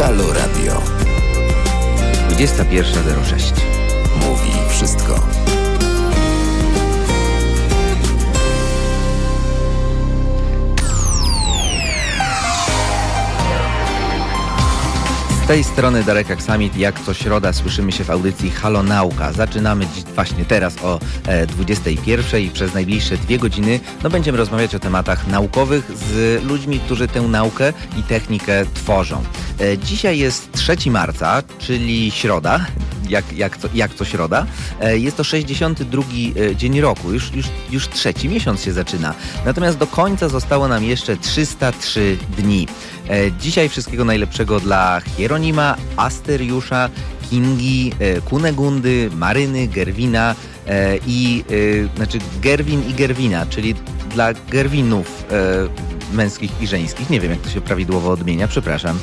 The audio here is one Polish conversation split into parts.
Halo Radio. 21.06. Mówi wszystko. Tej strony Darek Aksamit, jak co środa słyszymy się w audycji Halo Nauka. Zaczynamy dziś właśnie teraz o e, 21 i przez najbliższe dwie godziny no, będziemy rozmawiać o tematach naukowych z ludźmi, którzy tę naukę i technikę tworzą. E, dzisiaj jest 3 marca, czyli środa, jak, jak, co, jak co środa. E, jest to 62 e, dzień roku, już, już, już trzeci miesiąc się zaczyna. Natomiast do końca zostało nam jeszcze 303 dni. E, Dzisiaj wszystkiego najlepszego dla Hieronima, Asteriusza, Kingi, Kunegundy, Maryny, Gerwina i znaczy Gerwin i Gerwina, czyli dla Gerwinów męskich i żeńskich. Nie wiem, jak to się prawidłowo odmienia, przepraszam.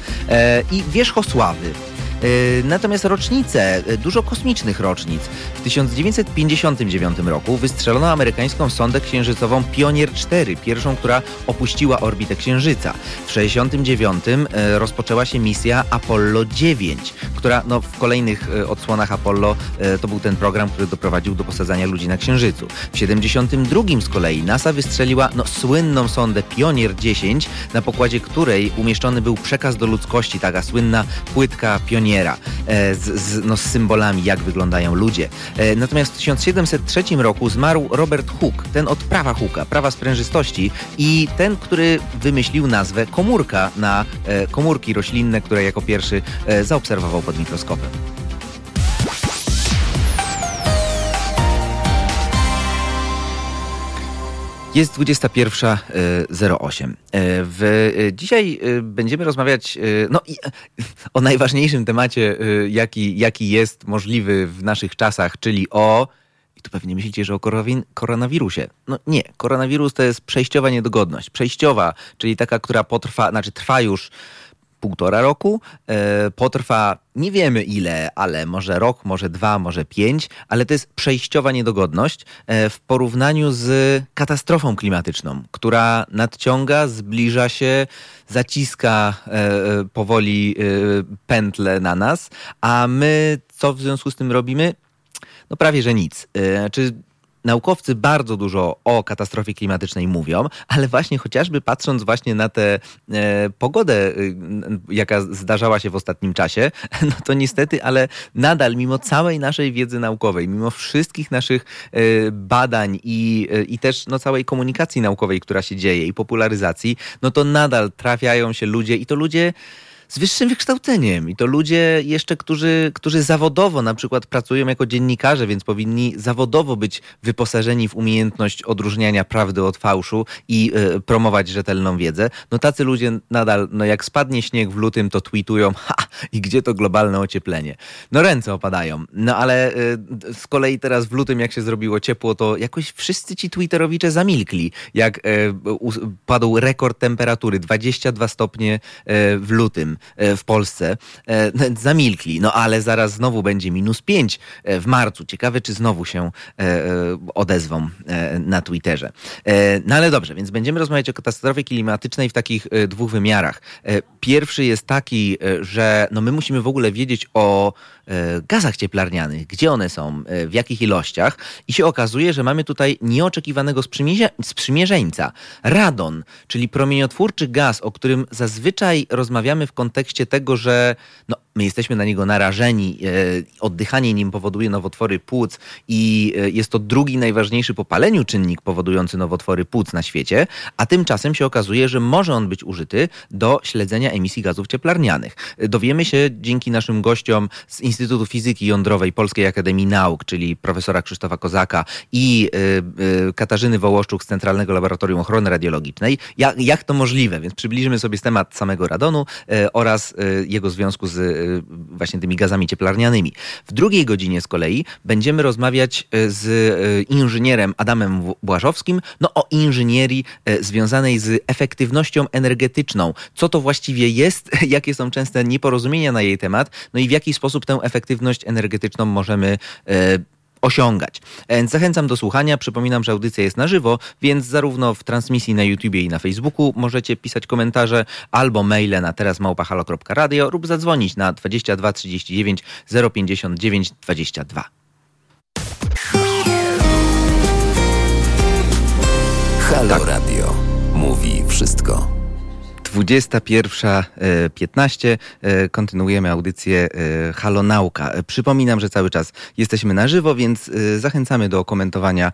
I Wierzchosławy. E, Natomiast rocznice, e, dużo kosmicznych rocznic. W 1959 roku wystrzelono amerykańską sondę księżycową Pionier 4, pierwszą, która opuściła orbitę Księżyca. W 1969 e, rozpoczęła się misja Apollo 9, która no, w kolejnych odsłonach Apollo to był ten program, który doprowadził do posadzania ludzi na Księżycu. W 1972 z kolei NASA wystrzeliła no, słynną sondę Pionier 10, na pokładzie której umieszczony był przekaz do ludzkości, taka słynna płytka Pioniera e, z, z, no, z symbolami, jak wyglądają ludzie. E, Natomiast w 1703 roku zmarł Robert Hooke, ten od prawa Hooka, prawa sprężystości i ten, który wymyślił nazwę komórka na e, komórki roślinne, które jako pierwszy zaobserwował pod mikroskopem. Jest 21.08. W, e, dzisiaj e, będziemy rozmawiać e, no, o najważniejszym temacie, e, jaki, jaki jest możliwy w naszych czasach, czyli o. I tu pewnie myślicie, że o koronawirusie. No nie, koronawirus to jest przejściowa niedogodność. Przejściowa, czyli taka, która potrwa, znaczy trwa już półtora roku, e, potrwa nie wiemy ile, ale może rok, może dwa, może pięć, ale to jest przejściowa niedogodność e, w porównaniu z katastrofą klimatyczną, która nadciąga, zbliża się, zaciska e, powoli pętle na nas, a my co w związku z tym robimy? No prawie, że nic. Czy naukowcy bardzo dużo o katastrofie klimatycznej mówią, ale właśnie chociażby patrząc właśnie na tę e, pogodę, e, jaka zdarzała się w ostatnim czasie, no to niestety, ale nadal mimo całej naszej wiedzy naukowej, mimo wszystkich naszych e, badań i, e, i też no, całej komunikacji naukowej, która się dzieje i popularyzacji, no to nadal trafiają się ludzie i to ludzie z wyższym wykształceniem. I to ludzie jeszcze, którzy, którzy zawodowo na przykład pracują jako dziennikarze, więc powinni zawodowo być wyposażeni w umiejętność odróżniania prawdy od fałszu i e, promować rzetelną wiedzę. No tacy ludzie nadal, no jak spadnie śnieg w lutym, to tweetują, ha, i gdzie to globalne ocieplenie? No ręce opadają. No ale e, z kolei teraz w lutym, jak się zrobiło ciepło, to jakoś wszyscy ci twitterowicze zamilkli, jak e, u- padł rekord temperatury, 22 stopnie w lutym e, w Polsce. E, Zamilkli, no ale zaraz znowu będzie minus 5 w marcu. Ciekawe, czy znowu się e, e, odezwą e, na Twitterze. E, No ale dobrze, więc będziemy rozmawiać o katastrofie klimatycznej w takich e, dwóch wymiarach. E, Pierwszy jest taki, e, że no my musimy w ogóle wiedzieć o e, gazach cieplarnianych, gdzie one są, e, w jakich ilościach i się okazuje, że mamy tutaj nieoczekiwanego sprzymierze- sprzymierzeńca. Radon, czyli promieniotwórczy gaz, o którym zazwyczaj rozmawiamy w kontekście tego, że no, my jesteśmy na niego narażeni, e, oddychanie nim powoduje nowotwory płuc i e, jest to drugi najważniejszy po paleniu czynnik powodujący nowotwory płuc na świecie, a tymczasem się okazuje, że może on być użyty do śledzenia emisji gazów cieplarnianych. Dowiemy się dzięki naszym gościom z Instytutu Fizyki Jądrowej Polskiej Akademii Nauk, czyli profesora Krzysztofa Kozaka i e, Katarzyny Wołoszczuk z Centralnego Laboratorium Ochrony Radiologicznej, jak, jak to możliwe, więc przybliżymy sobie temat samego radonu oraz jego związku z właśnie tymi gazami cieplarnianymi. W drugiej godzinie z kolei będziemy rozmawiać e, z e, inżynierem Adamem Błażowskim no, o inżynierii związanej z efektywnością energetyczną. Co to właściwie jest, jakie są częste nieporozumienia na jej temat, no i w jaki sposób tę efektywność energetyczną możemy osiągać. Więc zachęcam do słuchania. Przypominam, że audycja jest na żywo, więc zarówno w transmisji na YouTubie i na Facebooku możecie pisać komentarze albo maile na terazmałpahalo.radio lub zadzwonić na 22 39 059 22. Halo Radio. Mówi wszystko. 21.15. E, kontynuujemy audycję e, Halo Nauka. E, przypominam, że cały czas jesteśmy na żywo, więc zachęcamy do komentowania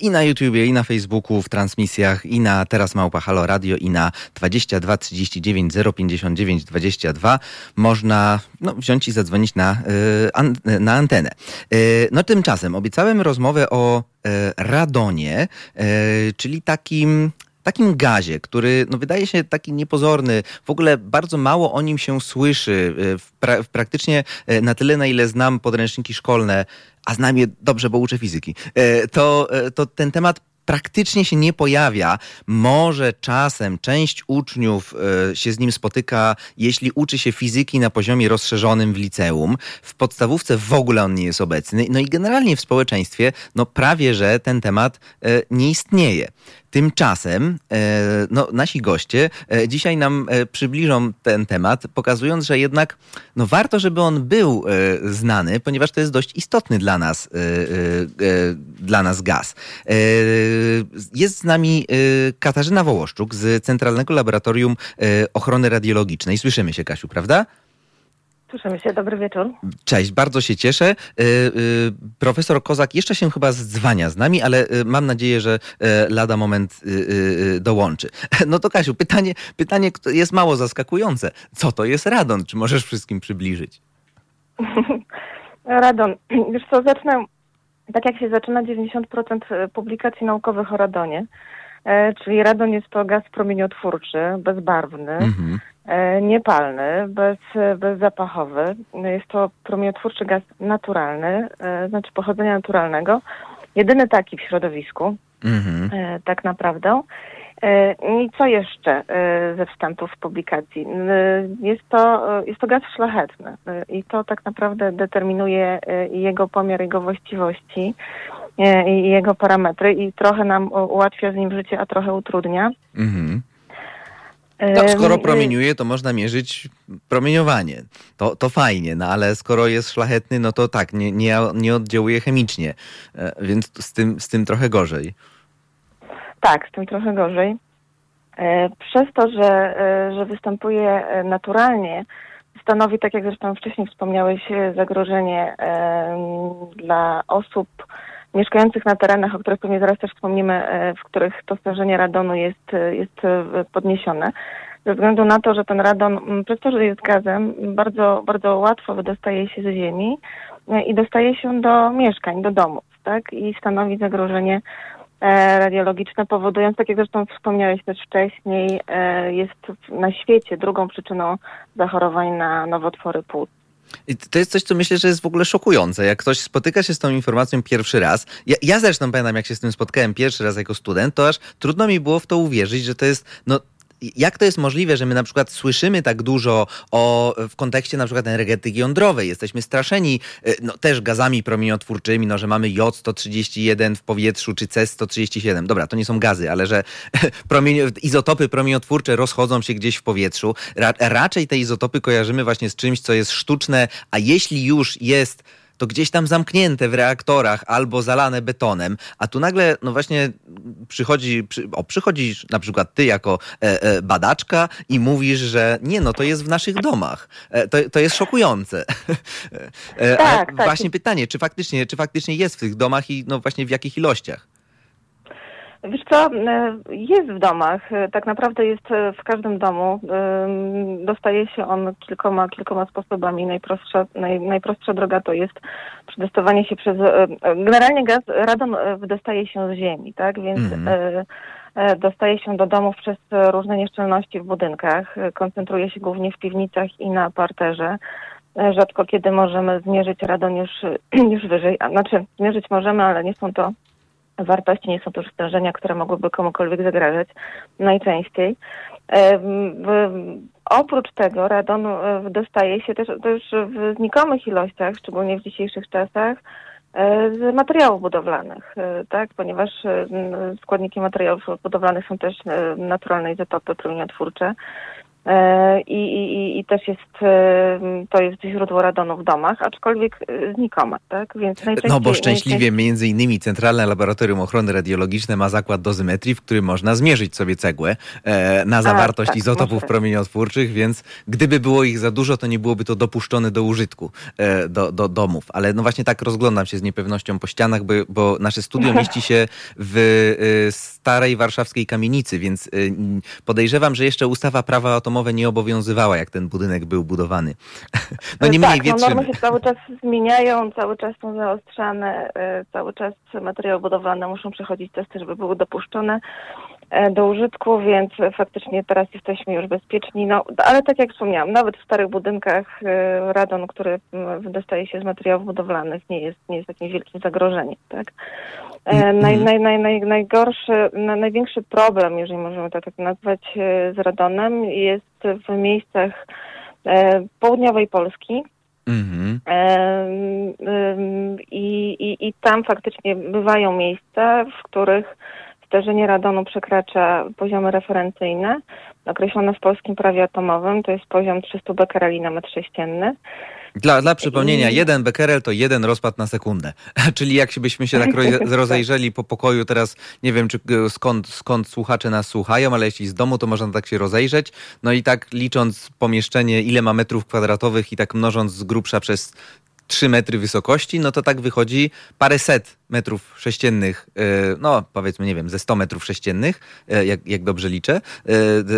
i na YouTubie, i na Facebooku, w transmisjach, i na Teraz Małpa Halo Radio, i na 22 39 059 22. Można no, wziąć i zadzwonić na, na antenę. No tymczasem obiecałem rozmowę o radonie, czyli takim takim gazie, który no, wydaje się taki niepozorny, w ogóle bardzo mało o nim się słyszy, e, pra praktycznie e, na tyle, na ile znam podręczniki szkolne, a znam je dobrze, bo uczę fizyki, e, to, to ten temat praktycznie się nie pojawia. Może czasem część uczniów się z nim spotyka, jeśli uczy się fizyki na poziomie rozszerzonym w liceum. W podstawówce w ogóle on nie jest obecny. No i generalnie w społeczeństwie, no prawie że ten temat nie istnieje. Tymczasem e, no, nasi goście e, dzisiaj nam e, przybliżą ten temat, pokazując, że jednak no, warto, żeby on był znany, ponieważ to jest dość istotny dla nas, dla nas gaz. Jest z nami Katarzyna Wołoszczuk z Centralnego Laboratorium Ochrony Radiologicznej. Słyszymy się, Kasiu, prawda? Słyszymy się, dobry wieczór. Cześć, bardzo się cieszę. Y, y, profesor Kozak jeszcze się chyba zdzwania z nami, ale y, mam nadzieję, że lada moment dołączy. No to Kasiu, pytanie, pytanie jest mało zaskakujące. Co to jest radon? Czy możesz wszystkim przybliżyć? radon. Wiesz co, zacznę tak jak się zaczyna 90% publikacji naukowych o radonie. E, czyli radon jest to gaz promieniotwórczy, bezbarwny, mhm. E, niepalny, bez, bezzapachowy. Jest to promieniotwórczy gaz naturalny, e, znaczy pochodzenia naturalnego. Jedyny taki w środowisku, mhm. tak naprawdę. I co jeszcze ze wstępów publikacji? Jest to, jest to gaz szlachetny i to tak naprawdę determinuje jego pomiar, jego właściwości i jego parametry i trochę nam ułatwia z nim życie, a trochę utrudnia. Mhm. No, skoro promieniuje, to można mierzyć promieniowanie. To, to fajnie, no ale skoro jest szlachetny, no to tak, nie, nie, nie oddziałuje chemicznie, e, więc z tym, z tym trochę gorzej. Tak, z tym trochę gorzej. E, przez to, że, e, że występuje naturalnie, stanowi, tak jak zresztą wcześniej wspomniałeś, zagrożenie dla osób mieszkających na terenach, o których pewnie zaraz też wspomnimy, e, w których to stężenie radonu jest, e, jest e, podniesione. Ze względu na to, że ten radon, przez to, że jest gazem, bardzo, bardzo łatwo wydostaje się z ziemi i dostaje się do mieszkań, do domów, tak? I stanowi zagrożenie radiologiczne, powodując, tak jak zresztą wspomniałeś też wcześniej, jest na świecie drugą przyczyną zachorowań na nowotwory płuc. I to jest coś, co myślę, że jest w ogóle szokujące. Jak ktoś spotyka się z tą informacją pierwszy raz, ja, ja zresztą pamiętam, jak się z tym spotkałem pierwszy raz jako student, to aż trudno mi było w to uwierzyć, że to jest no, jak to jest możliwe, że my na przykład słyszymy tak dużo o, w kontekście na przykład energetyki jądrowej, jesteśmy straszeni e, no, też gazami promieniotwórczymi, no, że mamy jod 131 w powietrzu czy CES 137. Dobra, to nie są gazy, ale że promieni izotopy promieniotwórcze rozchodzą się gdzieś w powietrzu. Ra raczej te izotopy kojarzymy właśnie z czymś, co jest sztuczne, a jeśli już jest to gdzieś tam zamknięte w reaktorach albo zalane betonem, a tu nagle, no właśnie przychodzi, przy, o, przychodzisz na przykład ty jako e, e, badaczka i mówisz, że nie, no to jest w naszych domach. E, to, to jest szokujące. E, tak, tak. Właśnie pytanie, czy faktycznie, czy faktycznie jest w tych domach i no właśnie w jakich ilościach? Wiesz co, e, jest w domach, e, tak naprawdę jest e, w każdym domu. Dostaje się on kilkoma, kilkoma sposobami. Najprostsza, naj, najprostsza droga to jest przedostawanie się przez... Generalnie gaz, radon wydostaje się z ziemi, tak? Więc mm. dostaje się do domów przez różne nieszczelności w budynkach. Koncentruje się głównie w piwnicach i na parterze. Rzadko kiedy możemy zmierzyć radon już, już wyżej. Znaczy, zmierzyć możemy, ale nie są to wartości, nie są to już stężenia, które mogłyby komukolwiek zagrażać najczęściej. Oprócz tego radon e, dostaje się też, też w znikomych ilościach, szczególnie w dzisiejszych czasach, z materiałów budowlanych, tak, ponieważ składniki materiałów budowlanych są też naturalne izotopy promieniotwórcze. E, I, i, I też jest, e, to jest źródło radonu w domach, aczkolwiek e, znikome, tak? Więc no bo szczęśliwie między innymi Centralne Laboratorium Ochrony Radiologicznej ma zakład dozymetrii, w którym można zmierzyć sobie cegłę na zawartość tak, izotopów promieniotwórczych, więc gdyby było ich za dużo, to nie byłoby to dopuszczone do użytku do, do domów. Ale no właśnie tak rozglądam się z niepewnością po ścianach, bo, bo nasze studio mieści się w starej warszawskiej kamienicy, więc podejrzewam, że jeszcze ustawa prawa atomowe atomowe nie obowiązywała, jak ten budynek był budowany. No nie tak, mniej no, normy się cały czas zmieniają, cały czas są zaostrzane, e, cały czas materiały budowlane muszą przechodzić testy, żeby były dopuszczone e, do użytku, więc faktycznie teraz jesteśmy już bezpieczni. No, ale tak jak wspomniałam, nawet w starych budynkach e, radon, który wydostaje się z materiałów budowlanych nie jest, nie jest jakimś wielkim zagrożeniem. Tak? Mm, naj, mm. naj, naj, naj, najgorszy, największy problem, jeżeli możemy to tak nazwać, z radonem jest w miejscach e, południowej Polski. Mm-hmm. I, i, I tam faktycznie bywają miejsca, w których stężenie radonu przekracza poziomy referencyjne, określone w polskim prawie atomowym, to jest poziom 300 bekereli na metr sześcienny. Dla, dla przypomnienia, I... jeden bekerel to jeden rozpad na sekundę. Czyli jak byśmy się tak rozejrzeli po pokoju teraz, nie wiem czy skąd, skąd słuchacze nas słuchają, ale jeśli z domu, to można tak się rozejrzeć. No i tak licząc pomieszczenie, ile ma metrów kwadratowych i tak mnożąc z grubsza przez 3 metry wysokości, no to tak wychodzi paręset metrów sześciennych, e, no powiedzmy, nie wiem, ze 100 metrów sześciennych, e, jak, jak dobrze liczę,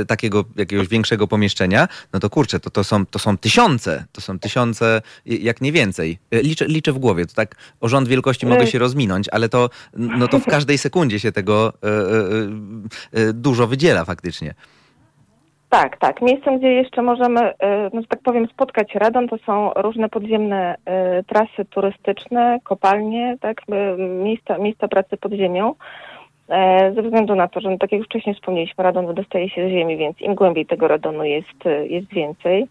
e, takiego jakiegoś większego pomieszczenia, no to kurczę, to, to, są, to są tysiące, to są tysiące, jak nie więcej. Liczę, liczę w głowie, to tak o rząd wielkości mogę się rozminąć, ale to, no to w każdej sekundzie się tego dużo wydziela faktycznie. Tak, tak. Miejscem, gdzie jeszcze możemy, e, no, tak powiem, spotkać radon, to są różne podziemne e, trasy turystyczne, kopalnie, tak, e, miejsca, miejsca pracy pod ziemią. Ze względu na to, że no, tak jak już wcześniej wspomnieliśmy, radon wydostaje się z ziemi, więc im głębiej tego radonu jest, jest więcej.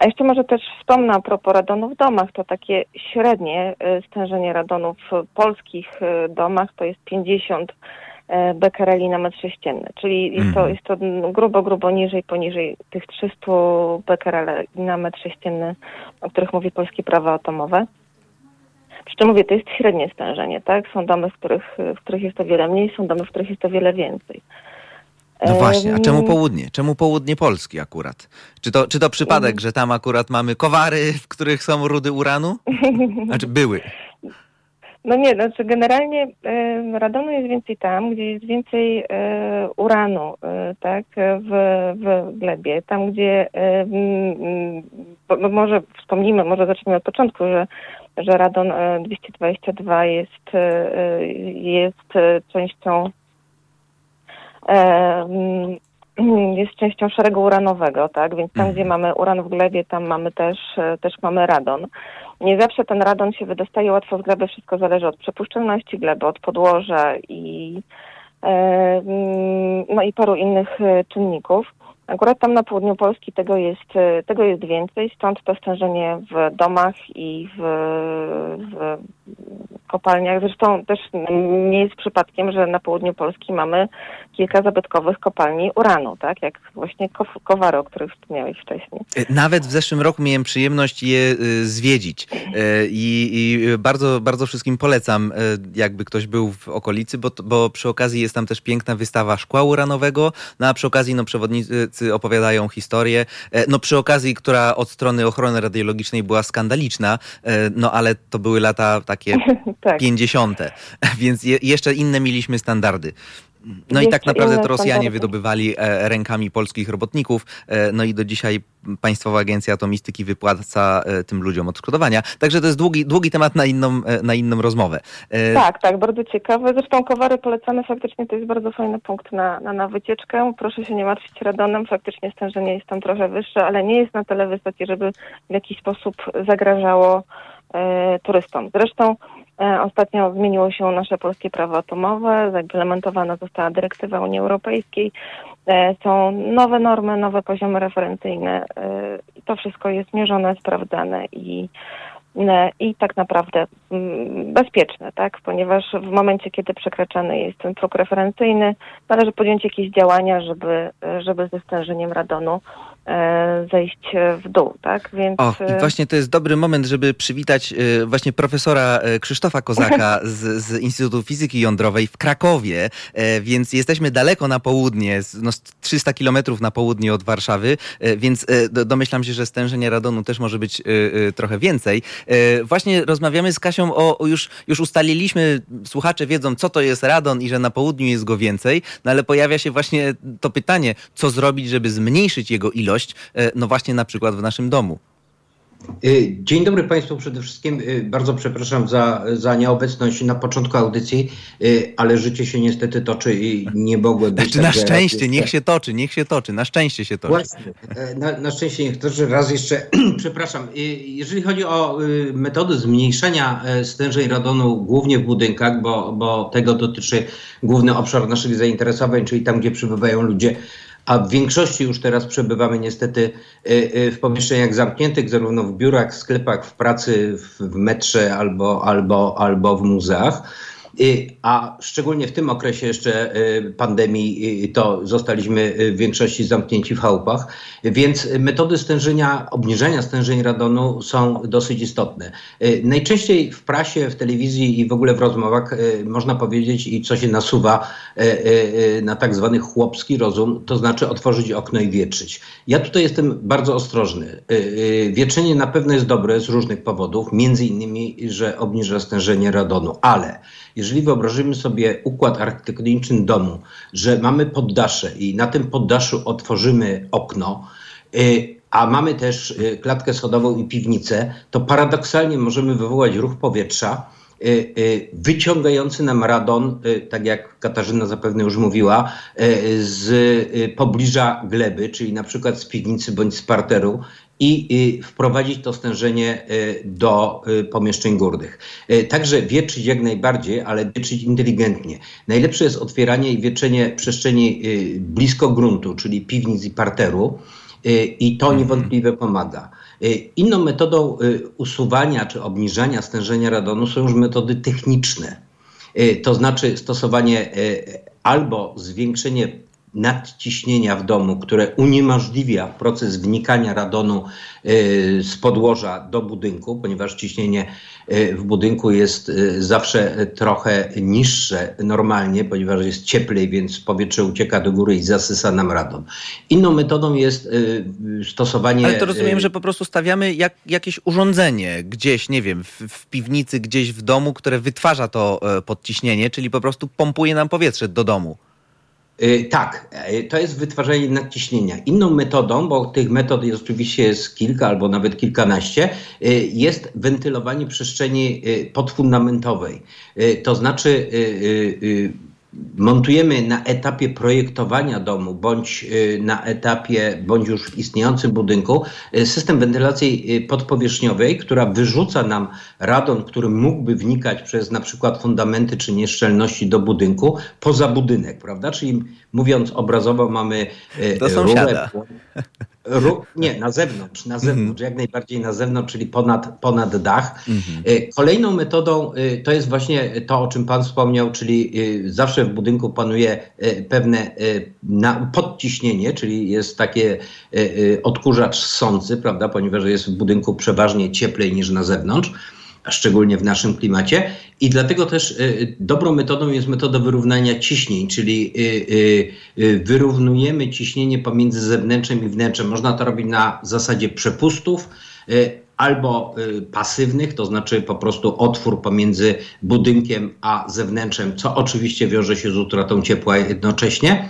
A jeszcze może też wspomnę a propos radonu w domach, to takie średnie stężenie radonu w polskich domach to jest 50 E, bekereli na metr sześcienny, czyli jest to, mhm. jest to grubo, grubo niżej, poniżej tych 300 bekereli na metr sześcienny, o których mówi polskie prawo atomowe. Przy czym mówię, to jest średnie stężenie, tak? Są domy, w których, w których jest to wiele mniej, są domy, w których jest to wiele więcej. No właśnie, a czemu południe? Czemu południe Polski akurat? Czy to, czy to przypadek, że tam akurat mamy kowary, w których są rudy uranu? Znaczy były. No nie, znaczy generalnie radonu jest więcej tam, gdzie jest więcej e, uranu, e, tak, w, w glebie. Tam, gdzie, m, może wspomnimy, może zacznijmy od początku, że, że radon 222 e, jest, jest częścią jest częścią szeregu uranowego, tak? Więc tam, gdzie mhm. mamy uran w glebie, tam mamy też, też mamy radon. Nie zawsze ten radon się wydostaje łatwo z gleby, wszystko zależy od przepuszczalności gleby, od podłoża i, e, mm, no i paru innych e, czynników. Akurat tam na południu Polski tego jest, e, tego jest więcej, stąd to stężenie w domach i w, w kopalniach. Zresztą też nie jest przypadkiem, że na południu Polski mamy kilka zabytkowych kopalni uranu, tak? Jak właśnie Kowary, o których wspomniałeś wcześniej. E, nawet w zeszłym roku miałem przyjemność je e, zwiedzić i, i bardzo, bardzo wszystkim polecam, jakby ktoś był w okolicy, bo, bo przy okazji jest tam też piękna wystawa szkła uranowego, no a przy okazji no przewodnicy opowiadają historię. E, no przy okazji, która od strony ochrony radiologicznej była skandaliczna, e, no ale to były lata takie tak. 50., więc je, jeszcze inne mieliśmy standardy. No i tak naprawdę to Rosjanie wydobywali e, rękami polskich robotników, e, no i do dzisiaj Państwowa Agencja Atomistyki wypłaca e, tym ludziom odszkodowania. Także to jest długi, długi temat na inną, na inną rozmowę. Tak, tak, bardzo ciekawe. Zresztą Kowary polecamy, faktycznie to jest bardzo fajny punkt na, na, na wycieczkę. Proszę się nie martwić radonem, faktycznie stężenie jest tam trochę wyższe, ale nie jest na tyle wysokie, żeby w jakiś sposób zagrażało turystom. Zresztą ostatnio zmieniło się nasze polskie prawo atomowe, zaimplementowana została dyrektywa Unii Europejskiej, e, są nowe normy, nowe poziomy referencyjne. E, to wszystko jest mierzone, sprawdzane i i tak naprawdę mm, bezpieczne, tak? Ponieważ w momencie, kiedy przekraczany jest ten próg referencyjny, należy podjąć jakieś działania, żeby, żeby ze stężeniem radonu E, zejść w dół, tak? Więc... O, i e, właśnie to jest dobry moment, żeby przywitać e, właśnie profesora Krzysztofa Kozaka z, z Instytutu Fizyki Jądrowej w Krakowie, więc jesteśmy daleko na południe, no 300 kilometrów na południe od Warszawy, więc domyślam się, że stężenie radonu też może być trochę więcej. Właśnie rozmawiamy z Kasią o, o już, już ustaliliśmy, słuchacze wiedzą, co to jest radon i że na południu jest go więcej, no ale pojawia się właśnie to pytanie, co zrobić, żeby zmniejszyć jego ilość, ilość, e, no właśnie na przykład w naszym domu. E, dzień dobry Państwu przede wszystkim. E, bardzo przepraszam za, za nieobecność na początku audycji, ale życie się niestety toczy i nie mogłem być. Znaczy, na szczęście, niech się toczy, niech się toczy, na szczęście się toczy. Właśnie, na, na szczęście niech toczy. Raz jeszcze, przepraszam, jeżeli chodzi o metody zmniejszenia stężeń radonu, głównie w budynkach, bo, bo tego dotyczy główny obszar naszych zainteresowań, czyli tam, gdzie przybywają ludzie a w większości już teraz przebywamy niestety y, y, w pomieszczeniach zamkniętych, zarówno w biurach, w sklepach, w pracy, w metrze albo, albo, albo w muzeach. A szczególnie w tym okresie jeszcze y, pandemii to zostaliśmy w większości zamknięci w chałupach, więc metody stężenia, obniżenia stężeń radonu są dosyć istotne. Y, najczęściej w prasie, w telewizji i w ogóle w rozmowach y, można powiedzieć i co się nasuwa na tak zwany chłopski rozum, to znaczy otworzyć okno i wietrzyć. Ja tutaj jestem bardzo ostrożny. Wietrzenie na pewno jest dobre z różnych powodów, między innymi, że obniża stężenie radonu, ale jeżeli wyobrażymy sobie układ architektoniczny domu, że mamy poddasze i na tym poddaszu otworzymy okno, y, a mamy też y, klatkę schodową i piwnicę, to paradoksalnie możemy wywołać ruch powietrza, y, wyciągający nam radon, tak jak Katarzyna zapewne już mówiła, z pobliża gleby, czyli na przykład z piwnicy bądź z parteru i wprowadzić to stężenie y, do y, pomieszczeń górnych. Y, także wietrzyć jak najbardziej, ale wietrzyć inteligentnie. Najlepsze jest otwieranie i wietrzenie przestrzeni blisko gruntu, czyli piwnic i parteru i to mhm. niewątpliwie pomaga. Inną metodą usuwania czy obniżania stężenia radonu są już metody techniczne. To znaczy stosowanie albo zwiększenie nadciśnienia w domu, które uniemożliwia proces wnikania radonu y, z podłoża do budynku, ponieważ ciśnienie y, w budynku jest y, zawsze trochę niższe normalnie, ponieważ jest cieplej, więc powietrze ucieka do góry i zasysa nam radon. Inną metodą jest stosowanie... Ale to rozumiem, że po prostu stawiamy jak, jakieś urządzenie gdzieś, nie wiem, w, w piwnicy, gdzieś w domu, które wytwarza to e, podciśnienie, czyli po prostu pompuje nam powietrze do domu. Y, tak, y, to jest wytwarzanie nadciśnienia. Inną metodą, bo tych metod jest oczywiście jest kilka albo nawet kilkanaście, y, jest wentylowanie przestrzeni podfundamentowej. To znaczy montujemy na etapie projektowania domu bądź y, na etapie, bądź już w istniejącym budynku y, system wentylacji y, podpowierzchniowej, która wyrzuca nam radon, który mógłby wnikać przez na przykład fundamenty czy nieszczelności do budynku poza budynek, prawda? Czyli mówiąc obrazowo mamy do sąsiada. nie, na zewnątrz, na zewnątrz, jak najbardziej na zewnątrz, czyli ponad, ponad dach. Mhm. Kolejną metodą to jest właśnie to, o czym Pan wspomniał, czyli zawsze w budynku panuje pewne podciśnienie, czyli jest takie odkurzacz sący, prawda, ponieważ jest w budynku przeważnie cieplej niż na zewnątrz szczególnie w naszym klimacie. I dlatego też y, dobrą metodą jest metoda wyrównania ciśnień, czyli y, y, wyrównujemy ciśnienie pomiędzy zewnętrzem i wnętrzem. Można to robić na zasadzie przepustów albo pasywnych, to znaczy po prostu otwór pomiędzy budynkiem a zewnętrzem, co oczywiście wiąże się z utratą ciepła jednocześnie,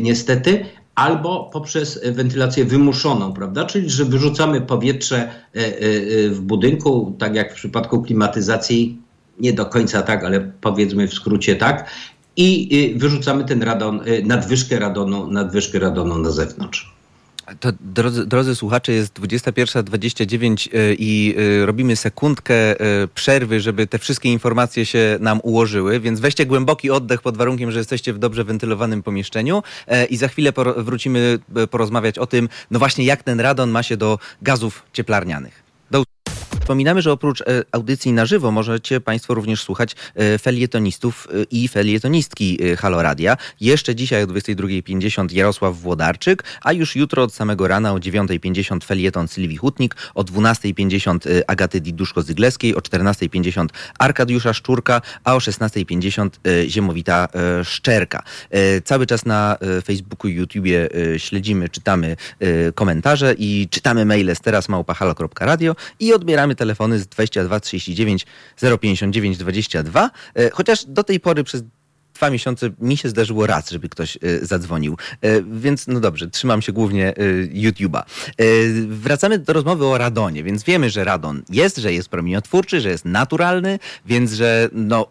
niestety, albo poprzez wentylację wymuszoną, prawda? Czyli, że wyrzucamy powietrze e, e, e, w budynku, tak jak w przypadku klimatyzacji, nie do końca tak, ale powiedzmy w skrócie tak, i wyrzucamy ten radon, nadwyżkę radonu, nadwyżkę radonu na zewnątrz. To, drodzy, drodzy słuchacze, jest 21.29 e, i e, robimy sekundkę e, przerwy, żeby te wszystkie informacje się nam ułożyły, więc weźcie głęboki oddech pod warunkiem, że jesteście w dobrze wentylowanym pomieszczeniu i za chwilę wrócimy porozmawiać o tym, no właśnie jak ten radon ma się do gazów cieplarnianych. Przypominamy, że oprócz audycji na żywo możecie Państwo również słuchać felietonistów i felietonistki Halo Radia. Jeszcze dzisiaj o 22.50 Jarosław Włodarczyk, a już jutro od samego rana o 9.50 felieton Sylwii Hutnik, o 12.50 Agaty Diduszko-Zygleskiej, o 14.50 Arkadiusza Szczurka, a o 16.50 Ziemowita Szczerka. Cały czas na Facebooku i YouTubie śledzimy, czytamy komentarze i czytamy maile z teraz małpahalo.radio i odbieramy telefony z 22 39 059 22. Chociaż do tej pory przez dwa miesiące mi się zdarzyło raz, żeby ktoś y, zadzwonił. Y, więc no dobrze, trzymam się głównie y, YouTube'a. Wracamy do rozmowy o radonie, więc wiemy, że radon jest, że jest promieniotwórczy, że jest naturalny, więc że no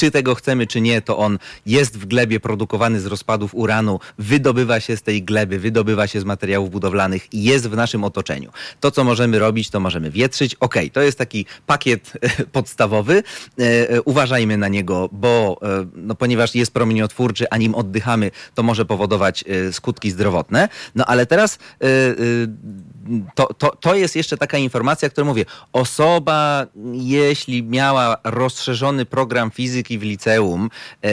czy tego chcemy, czy nie, to on jest w glebie produkowany z rozpadów uranu, wydobywa się z tej gleby, wydobywa się z materiałów budowlanych i jest w naszym otoczeniu. To, co możemy robić, to możemy wietrzyć. Ok, to jest taki pakiet podstawowy. E, e, uważajmy na niego, bo e, no, ponieważ jest promieniotwórczy, a nim oddychamy, to może powodować skutki zdrowotne. No ale teraz to, to, to jest jeszcze taka informacja, którą mówię. Osoba, jeśli miała rozszerzony program fizyki w liceum e,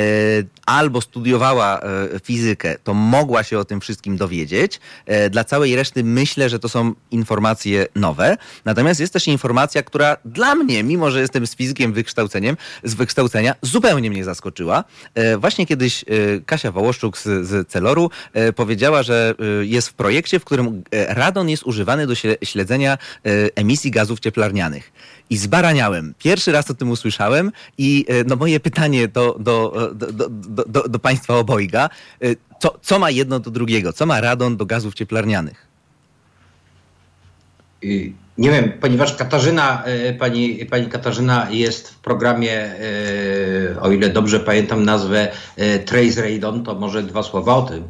albo studiowała e, fizykę, to mogła się o tym wszystkim dowiedzieć. E, dla całej reszty myślę, że to są informacje nowe. Natomiast jest też informacja, która dla mnie, mimo że jestem z fizykiem wykształceniem, z wykształcenia, zupełnie mnie zaskoczyła. E, właśnie kiedyś e, Kasia Wołoszczuk z, z Celoru e, powiedziała, że jest w projekcie, w którym radon jest używany używany do śledzenia e, emisji gazów cieplarnianych. I zbaraniałem. Pierwszy raz o tym usłyszałem i e, no moje pytanie do, do, do, do, do, Państwa obojga, e, co, co ma jedno do drugiego? Co ma radon do gazów cieplarnianych? Nie wiem, ponieważ Katarzyna, pani, pani Katarzyna jest w programie, o ile dobrze pamiętam nazwę, Trace Radon, to może dwa słowa o tym.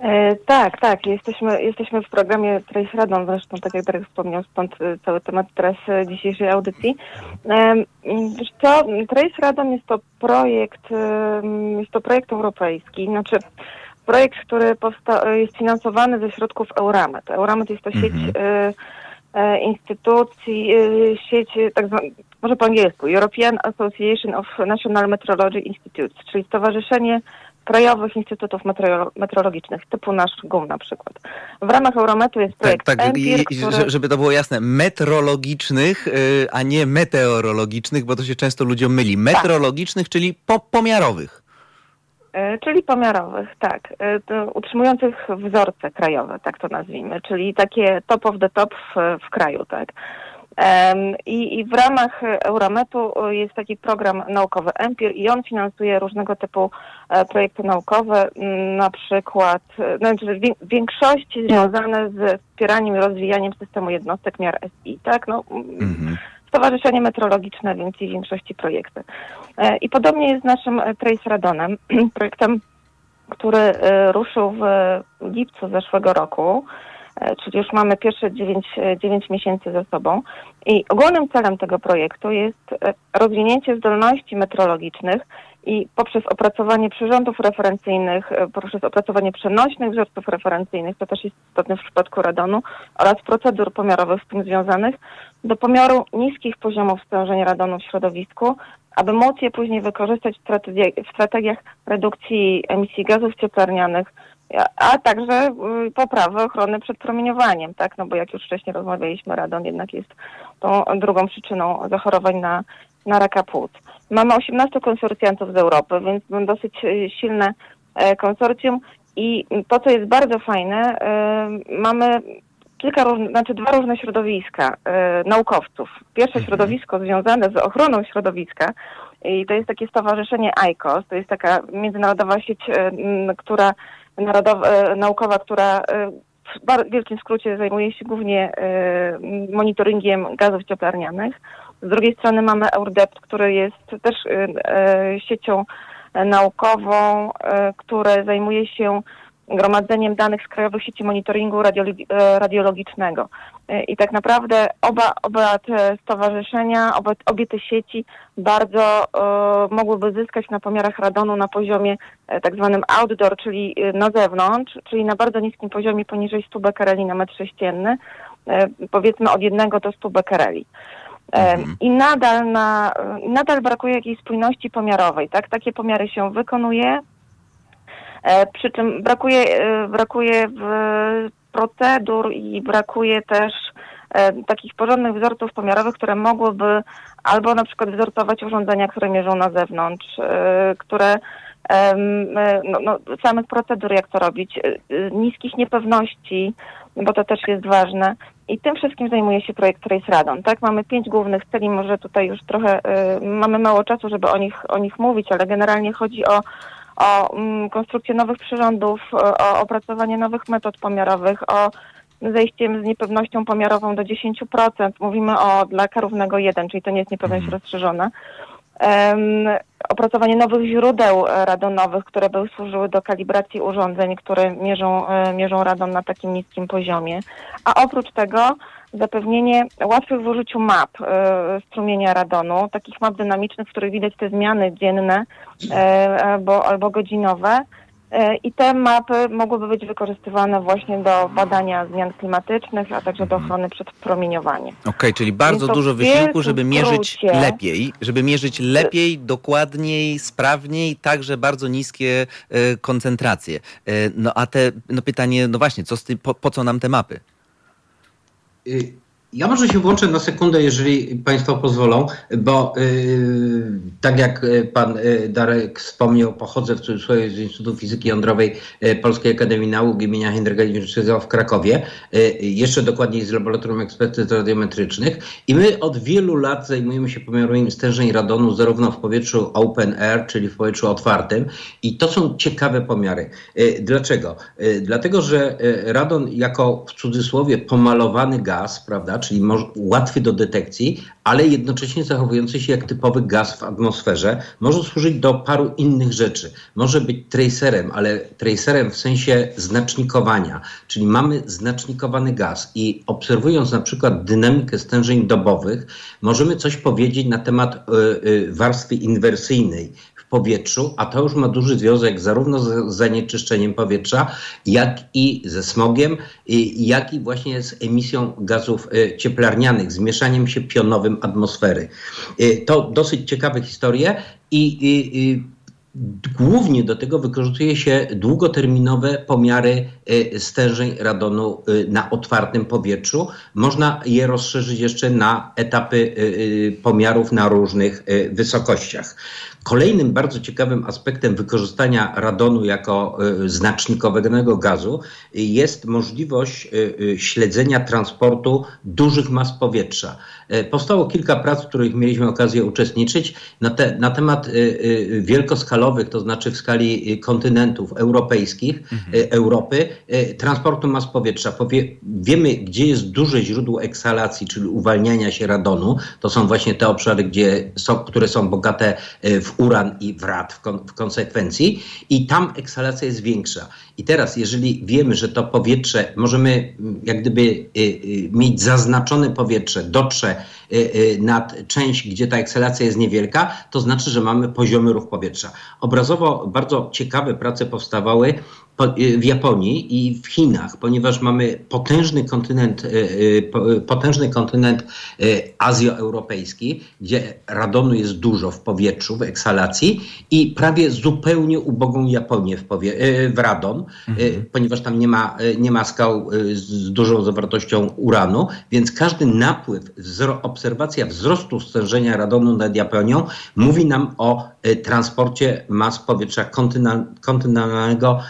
E, tak, tak. Jesteśmy, jesteśmy w programie Trace Radon, zresztą tak jak Darek wspomniał, stąd e, cały temat teraz e, dzisiejszej audycji. E, co, Trace Radon jest to projekt, jest to projekt europejski, znaczy projekt, który powsta- jest finansowany ze środków Euramet. Euramet jest to sieć mhm. e, instytucji, sieć, tak zwana, może po angielsku, European Association of National Meteorology Institutes, czyli Stowarzyszenie krajowych instytutów meteorologicznych, typu nasz GUM na przykład. W ramach Eurometu jest projekt Tak, tak Empir, który... żeby to było jasne, metrologicznych, y, a nie meteorologicznych, bo to się często ludziom myli. Tak. Metrologicznych, tak. czyli po pomiarowych. E, czyli pomiarowych, tak. E, utrzymujących wzorce krajowe, tak to nazwijmy, czyli takie top of the top w, w kraju, tak. I, I, w ramach Eurometu jest taki program naukowy Empir i on finansuje różnego typu e, projekty naukowe, na przykład e, znaczy w większości związane z wspieraniem i rozwijaniem systemu jednostek miar SI, tak? No, mhm. Stowarzyszenie Meteorologiczne, więc i w większości projekty. E, I podobnie jest z naszym Trace Radonem, projektem, który ruszył w lipcu zeszłego roku. E, czyli już mamy pierwsze 9, 9 e, miesięcy za sobą. I ogólnym celem tego projektu jest e, rozwinięcie zdolności metrologicznych i poprzez opracowanie przyrządów referencyjnych, poprzez opracowanie przenośnych wzorców referencyjnych, to też jest istotne w przypadku radonu, oraz procedur pomiarowych z tym związanych, do pomiaru niskich poziomów stężenia radonu w środowisku, aby móc je później wykorzystać w strategiach redukcji emisji gazów cieplarnianych, a także y, poprawy ochrony przed promieniowaniem, tak? No bo jak już wcześniej rozmawialiśmy, radon jednak jest tą drugą przyczyną zachorowań na, na raka płuc. Mamy 18 konsorcjantów z Europy, więc dosyć y, silne e, konsorcjum i to, co jest bardzo fajne, y, mamy kilka znaczy dwa różne środowiska naukowców. Pierwsze mhm. środowisko związane z ochroną środowiska i to jest takie stowarzyszenie ICOS, to jest taka międzynarodowa sieć, która narodowa, e, naukowa, która e, w wielkim skrócie zajmuje się głównie e, monitoringiem gazów cieplarnianych. Z drugiej strony mamy EURDEPT, który jest też siecią naukową, która zajmuje się gromadzeniem danych z krajowych sieci monitoringu e, radiologicznego. E, I tak naprawdę oba, oba te stowarzyszenia, oba, obie te sieci bardzo e, mogłyby zyskać na pomiarach radonu na poziomie e, tak zwanym outdoor, czyli na zewnątrz, czyli na bardzo niskim poziomie poniżej 100 bekereli na metr sześcienny. powiedzmy od jednego do 100 bekereli. Mhm. I nadal, na, nadal brakuje jakiejś spójności pomiarowej, tak? Takie pomiary się wykonuje, przy czym brakuje, brakuje procedur i brakuje też takich porządnych wzorców pomiarowych, które mogłyby albo na przykład wzorcować urządzenia, które mierzą na zewnątrz, które no, no, samych procedur, jak to robić, niskich niepewności, bo to też jest ważne. I tym wszystkim zajmuje się projekt Trace Radon. Tak, mamy pięć głównych celi, może tutaj już trochę y, mamy mało czasu, żeby o nich, o nich mówić, ale generalnie chodzi o, o mm, konstrukcję nowych przyrządów, o opracowanie nowych metod pomiarowych, o zejściem z niepewnością pomiarową do 10%. Mówimy o dla karównego 1, czyli to nie jest niepewność mhm. rozszerzona opracowanie nowych źródeł e, radonowych, które by służyły do kalibracji urządzeń, które mierzą, e, mierzą radon na takim niskim poziomie. A oprócz tego zapewnienie łatwych w użyciu map e, strumienia radonu, takich map dynamicznych, w których widać te zmiany dzienne albo, albo godzinowe, E, I te mapy mogłyby być wykorzystywane właśnie do badania zmian klimatycznych, a także do mhm. ochrony przed promieniowaniem. Okej, okay, czyli bardzo dużo wysiłku, żeby mierzyć lepiej, żeby mierzyć lepiej, dokładniej, sprawniej, także bardzo niskie e, koncentracje. E, no a te, no pytanie, no właśnie, co z tym, po, po co nam te mapy? Y ja może się włączę na sekundę, jeżeli Państwo pozwolą, bo yy, tak jak y, Pan yy, Darek wspomniał, pochodzę w cudzysłowie z Instytutu Fizyki Jądrowej yy, Polskiej Akademii Nauk imienia Henryka Liwickiego w Krakowie, y, jeszcze dokładniej z Laboratorium Ekspertyz Radiometrycznych i my od wielu lat zajmujemy się pomiarem stężeń radonu zarówno w powietrzu open air, czyli w powietrzu otwartym i to są ciekawe pomiary. Y, dlaczego? Dlatego, że radon jako w cudzysłowie pomalowany gaz, prawda, czyli łatwy do detekcji, ale jednocześnie zachowujący się jak typowy gaz w atmosferze, może służyć do paru innych rzeczy. Może być tracerem, ale tracerem w sensie znacznikowania, czyli mamy znacznikowany gaz i obserwując na przykład dynamikę stężeń dobowych, możemy coś powiedzieć na temat y, y, warstwy inwersyjnej, powietrzu, a to już ma duży związek zarówno z zanieczyszczeniem powietrza, jak i ze smogiem, jak i właśnie z emisją gazów e, cieplarnianych, z mieszaniem się pionowym atmosfery. E, to dosyć ciekawe historie i Głównie do tego wykorzystuje się długoterminowe pomiary e, stężeń radonu na otwartym powietrzu. Można je rozszerzyć jeszcze na etapy pomiarów na różnych wysokościach. Kolejnym bardzo ciekawym aspektem wykorzystania radonu jako e, znacznikowego gazu jest możliwość e, e, śledzenia transportu dużych mas powietrza. Powstało kilka prac, w których mieliśmy okazję uczestniczyć na, te, na temat wielkoskalowych, to znaczy w skali kontynentów europejskich, mhm. Europy, transportu mas powietrza. Powie, wiemy, gdzie jest duże źródło eksalacji, czyli uwalniania się radonu. To są właśnie te obszary, gdzie są, które są bogate w uran i w rad w, kon, w konsekwencji i tam eksalacja jest większa. I teraz, jeżeli wiemy, że to powietrze, możemy mm, jak gdyby y, y, mieć zaznaczone powietrze, dotrze nad część, gdzie ta eksalacja jest niewielka, to znaczy, że mamy poziomy ruch powietrza. Obrazowo bardzo ciekawe prace powstawały Y, w Japonii i w Chinach, ponieważ mamy potężny kontynent, y, y, potężny kontynent azjoeuropejski, gdzie radonu jest dużo w powietrzu, w eksalacji i prawie zupełnie ubogą Japonię w, powie- w radon, mhm. ponieważ tam nie ma, nie ma skał z dużą zawartością uranu, więc każdy napływ, obserwacja wzrostu stężenia radonu nad Japonią mówi nam o transporcie mas powietrza kontynentalnego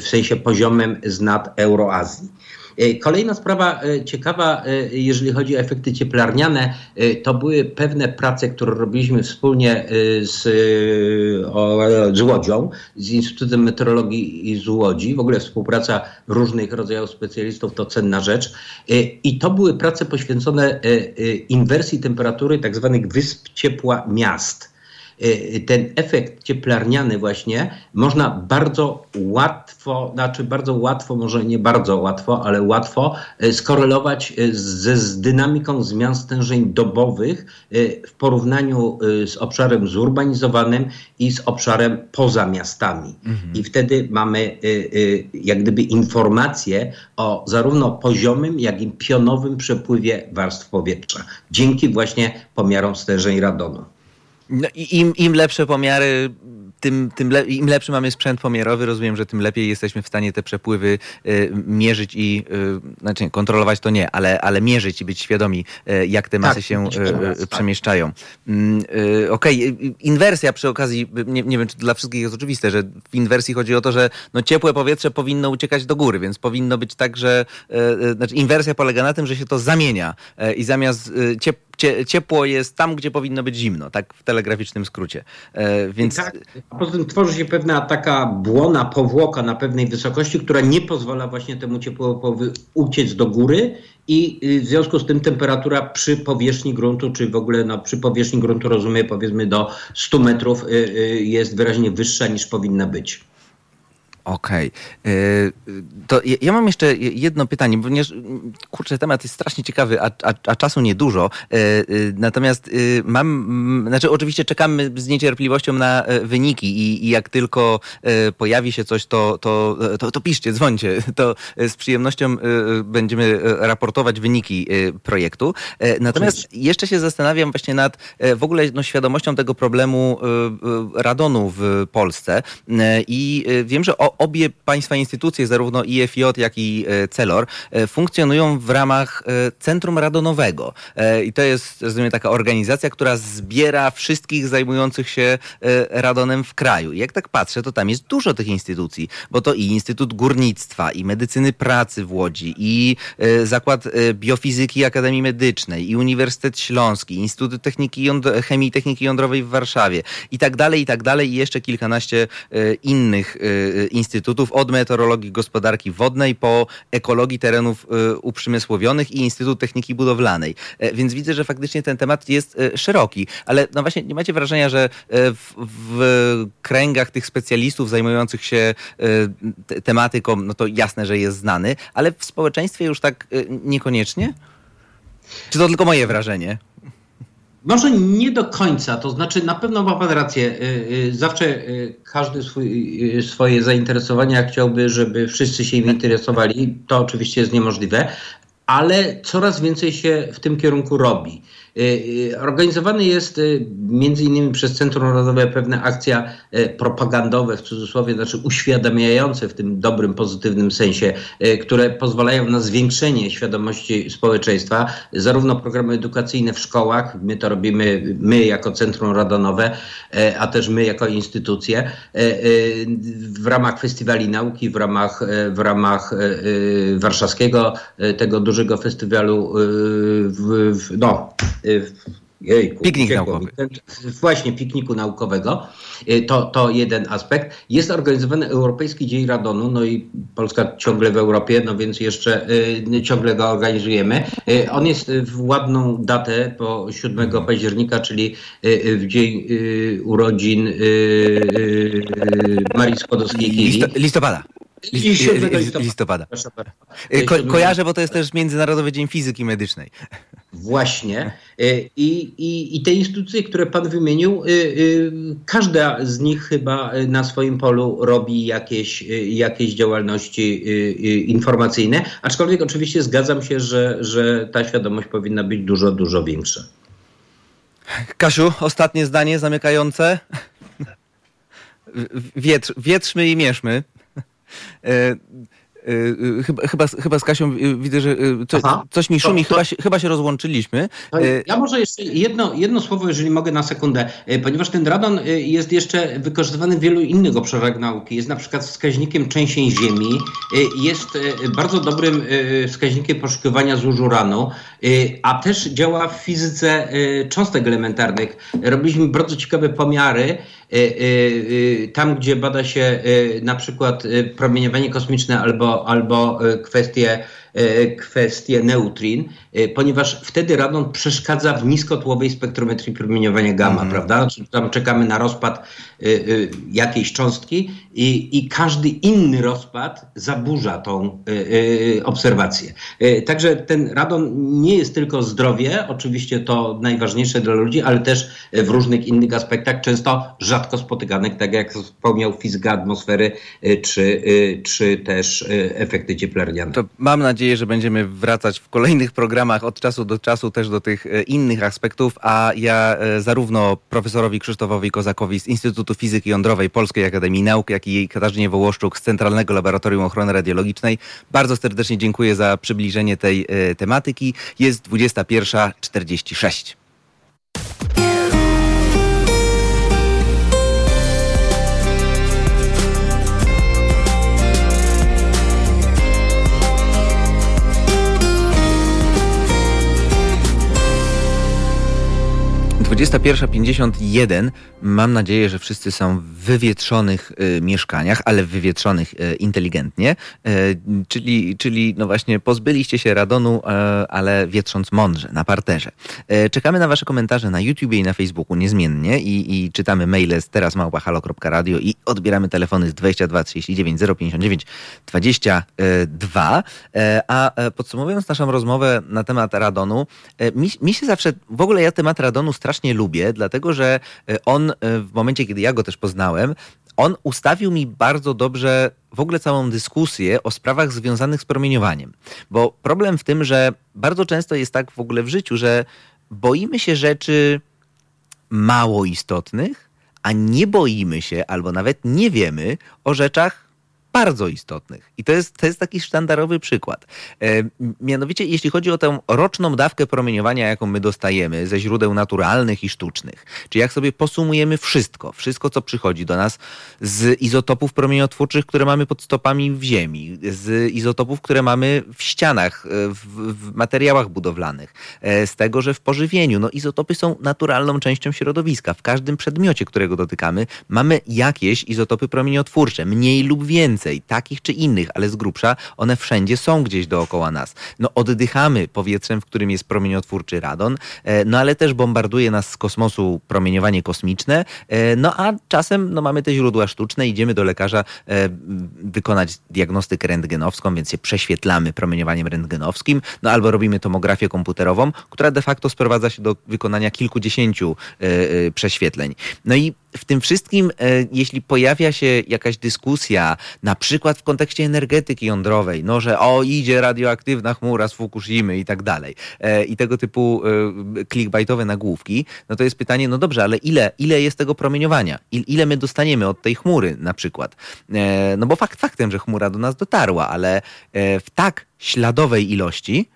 w sensie poziomem z nad Euroazji. E, kolejna sprawa e, ciekawa, e, jeżeli chodzi o efekty cieplarniane, to były pewne prace, które robiliśmy wspólnie z, z Łodzią, z Instytutem Meteorologii z Łodzi. W ogóle współpraca różnych rodzajów specjalistów to cenna rzecz. I to były prace poświęcone inwersji temperatury tzw. Tak wysp ciepła miast. Ten efekt cieplarniany właśnie można bardzo łatwo, znaczy bardzo łatwo, może nie bardzo łatwo, ale łatwo skorelować ze, z dynamiką zmian stężeń dobowych w porównaniu z obszarem zurbanizowanym i z obszarem poza miastami. Mhm. I wtedy mamy jak gdyby informacje o zarówno poziomym, jak i pionowym przepływie warstw powietrza. Dzięki właśnie pomiarom stężeń radonu. No im, im lepsze pomiary, tym, tym le im lepszy mamy sprzęt pomiarowy, rozumiem, że tym lepiej jesteśmy w stanie te przepływy y, mierzyć i, y, znaczy nie, kontrolować to nie, ale, ale mierzyć i być świadomi, y, jak te masy tak, się tak. przemieszczają. Y, okej, okay. inwersja przy okazji, nie, nie wiem, czy dla wszystkich jest oczywiste, że w inwersji chodzi o to, że no, ciepłe powietrze powinno uciekać do góry, więc powinno być tak, że znaczy inwersja polega na tym, że się to zamienia i zamiast ciep ciepło jest tam, gdzie powinno być zimno, tak w telegraficznym skrócie. E, więc... Tak, a poza tym tworzy się pewna taka błona, powłoka na pewnej wysokości, która nie pozwala właśnie temu ciepłowi uciec do góry i y, w związku z tym temperatura przy powierzchni gruntu, czy w ogóle no, przy powierzchni gruntu rozumiem powiedzmy do 100 metrów y, y, jest wyraźnie wyższa niż powinna być. Okej. Okay. To ja mam jeszcze jedno pytanie, ponieważ kurczę, temat jest strasznie ciekawy, a, a, a czasu niedużo. E, e, natomiast y, mam, znaczy oczywiście czekamy z niecierpliwością na e, wyniki i, i jak tylko pojawi się coś, to, to, to, to piszcie, dzwońcie. To z przyjemnością będziemy raportować wyniki projektu. Natomiast jeszcze się zastanawiam właśnie nad w ogóle no, świadomością tego problemu radonu w Polsce i wiem, że o, obie państwa instytucje, zarówno IFJ, jak i e, CELOR, e, funkcjonują w ramach e, Centrum Radonowego. I to jest, rozumiem, taka organizacja, która zbiera wszystkich zajmujących się radonem w kraju. I jak tak patrzę, to tam jest dużo tych instytucji, bo to i Instytut Górnictwa, i Medycyny Pracy w Łodzi, i Zakład Biofizyki Akademii Medycznej, i Uniwersytet Śląski, Instytut Techniki Chemii i Techniki Jądrowej w Warszawie, i tak dalej, i tak dalej, i jeszcze kilkanaście innych instytucji instytutów, od meteorologii gospodarki wodnej po ekologii terenów y, uprzemysłowionych i Instytut Techniki Budowlanej. E, więc widzę, że faktycznie ten temat jest e, szeroki, ale no właśnie nie macie wrażenia, że e, w, w kręgach tych specjalistów zajmujących się tematyką, no to jasne, że jest znany, ale w społeczeństwie już tak niekoniecznie? Czy to tylko moje wrażenie? Może nie do końca, to znaczy na pewno ma Pan rację. Y, y, zawsze y, każdy swój, swoje zainteresowania chciałby, żeby wszyscy się im interesowali. To oczywiście jest niemożliwe, ale coraz więcej się w tym kierunku robi. Y, y, organizowany jest y, między innymi przez Centrum Narodowe pewne akcja propagandowe, w cudzysłowie, znaczy uświadamiające w tym dobrym, pozytywnym sensie, które pozwalają na zwiększenie świadomości społeczeństwa, zarówno programy edukacyjne w szkołach, my to robimy, my jako Centrum Radonowe, a też my jako instytucje, w ramach festiwali nauki, w ramach, w ramach warszawskiego, tego dużego festiwalu, w, no, Jejku, Piknik naukowy. Właśnie, pikniku naukowego. Y, to, to jeden aspekt. Jest organizowany Europejski Dzień Radonu, no i Polska ciągle w Europie, no więc jeszcze y, ciągle go organizujemy. Y, on jest w ładną datę, po 7 mhm. października, czyli y, w dzień y, urodzin y, Marii Skłodowskiej-Curie. listopada. listopada. listopada. Ko kojarzę, bo to jest też Międzynarodowy Dzień Fizyki Medycznej. Właśnie. E, I, i, I te instytucje, które Pan wymienił, e, e, każda z nich chyba na swoim polu robi jakieś, jakieś działalności informacyjne, aczkolwiek oczywiście zgadzam się, że, że ta świadomość powinna być dużo, dużo większa. Kasiu, ostatnie zdanie zamykające. Wietrz, wietrzmy i mieszmy. Y, y, chyba, chyba, chyba z Kasią y, widzę, że co, coś mi szumi, to, to... Chyba, się, chyba się rozłączyliśmy. Ja może jeszcze jedno, jedno słowo, jeżeli mogę na sekundę, ponieważ ten radon jest jeszcze wykorzystywany w wielu innych obszarach nauki. Jest na przykład wskaźnikiem trzęsień ziemi, jest bardzo dobrym wskaźnikiem poszukiwania złóż uranu, a też działa w fizyce cząstek elementarnych. Robiliśmy bardzo ciekawe pomiary Y, y, y, tam, gdzie bada się na przykład promieniowanie kosmiczne albo, albo kwestie kwestię neutrin, ponieważ wtedy radon przeszkadza w niskotłowej spektrometrii promieniowania gamma, mm. prawda? Czyli tam czekamy na rozpad jakiejś cząstki i, i każdy inny rozpad zaburza tą obserwację. Także ten radon nie jest tylko zdrowie, oczywiście to najważniejsze dla ludzi, ale też w różnych innych aspektach, często rzadko spotykanych, tak jak wspomniał fizyka atmosfery, czy, czy też efekty cieplarniane. To mam nadzieję, że będziemy wracać w kolejnych programach od czasu do czasu też do tych innych aspektów, a ja zarówno profesorowi Krzysztofowi Kozakowi z Instytutu Fizyki Jądrowej Polskiej Akademii Nauk, jak i Katarzynie Wołoszczuk z Centralnego Laboratorium Ochrony Radiologicznej bardzo serdecznie dziękuję za przybliżenie tej tematyki. Jest 21.46. 21.51. Mam nadzieję, że wszyscy są w wywietrzonych y, mieszkaniach, ale wywietrzonych y, inteligentnie. Y, czyli, czyli no właśnie pozbyliście się radonu, y, ale wietrząc mądrze, na parterze. Y, czekamy na wasze komentarze na YouTubie i na Facebooku niezmiennie i, i czytamy maile z terasmałpahalo.radio i odbieramy telefony z 22 39 059 22. A e, podsumowując naszą rozmowę na temat radonu, e, mi, mi się zawsze, w ogóle ja temat radonu strasznie lubię, dlatego że e, e, w momencie, kiedy ja go też poznałem, on ustawił mi bardzo dobrze w ogóle całą dyskusję o sprawach związanych z promieniowaniem. Bo problem w tym, że bardzo często jest tak w ogóle w życiu, że boimy się rzeczy mało istotnych, a nie boimy się albo nawet nie wiemy o rzeczach bardzo istotnych. I to jest, to jest taki sztandarowy przykład. E, mianowicie, jeśli chodzi o tę roczną dawkę promieniowania, jaką my dostajemy ze źródeł naturalnych i sztucznych, czy jak sobie posumujemy wszystko, wszystko, co przychodzi do nas z izotopów promieniotwórczych, które mamy pod stopami w ziemi, z izotopów, które mamy w ścianach, e, w, w materiałach budowlanych, e, z tego, że w pożywieniu, no izotopy są naturalną częścią środowiska. W każdym przedmiocie, którego dotykamy, mamy jakieś izotopy promieniotwórcze, mniej lub więcej więcej, takich czy innych, ale z grubsza one wszędzie są gdzieś dookoła nas. No oddychamy powietrzem, w którym jest promieniotwórczy radon, e, no ale też bombarduje nas z kosmosu promieniowanie kosmiczne, e, no a czasem no, mamy te źródła sztuczne, idziemy do lekarza e, wykonać diagnostykę rentgenowską, więc się prześwietlamy promieniowaniem rentgenowskim, no albo robimy tomografię komputerową, która de facto sprowadza się do wykonania kilkudziesięciu prześwietleń. No i w tym wszystkim, e, jeśli pojawia się jakaś dyskusja, na przykład w kontekście energetyki jądrowej, no że o, idzie radioaktywna chmura z Fukushimy i tak dalej, e, i tego typu e, clickbaitowe nagłówki, no to jest pytanie, no dobrze, ale ile, ile jest tego promieniowania? Ile my dostaniemy od tej chmury na przykład? No bo fakt faktem, że chmura do nas dotarła, ale w tak śladowej ilości,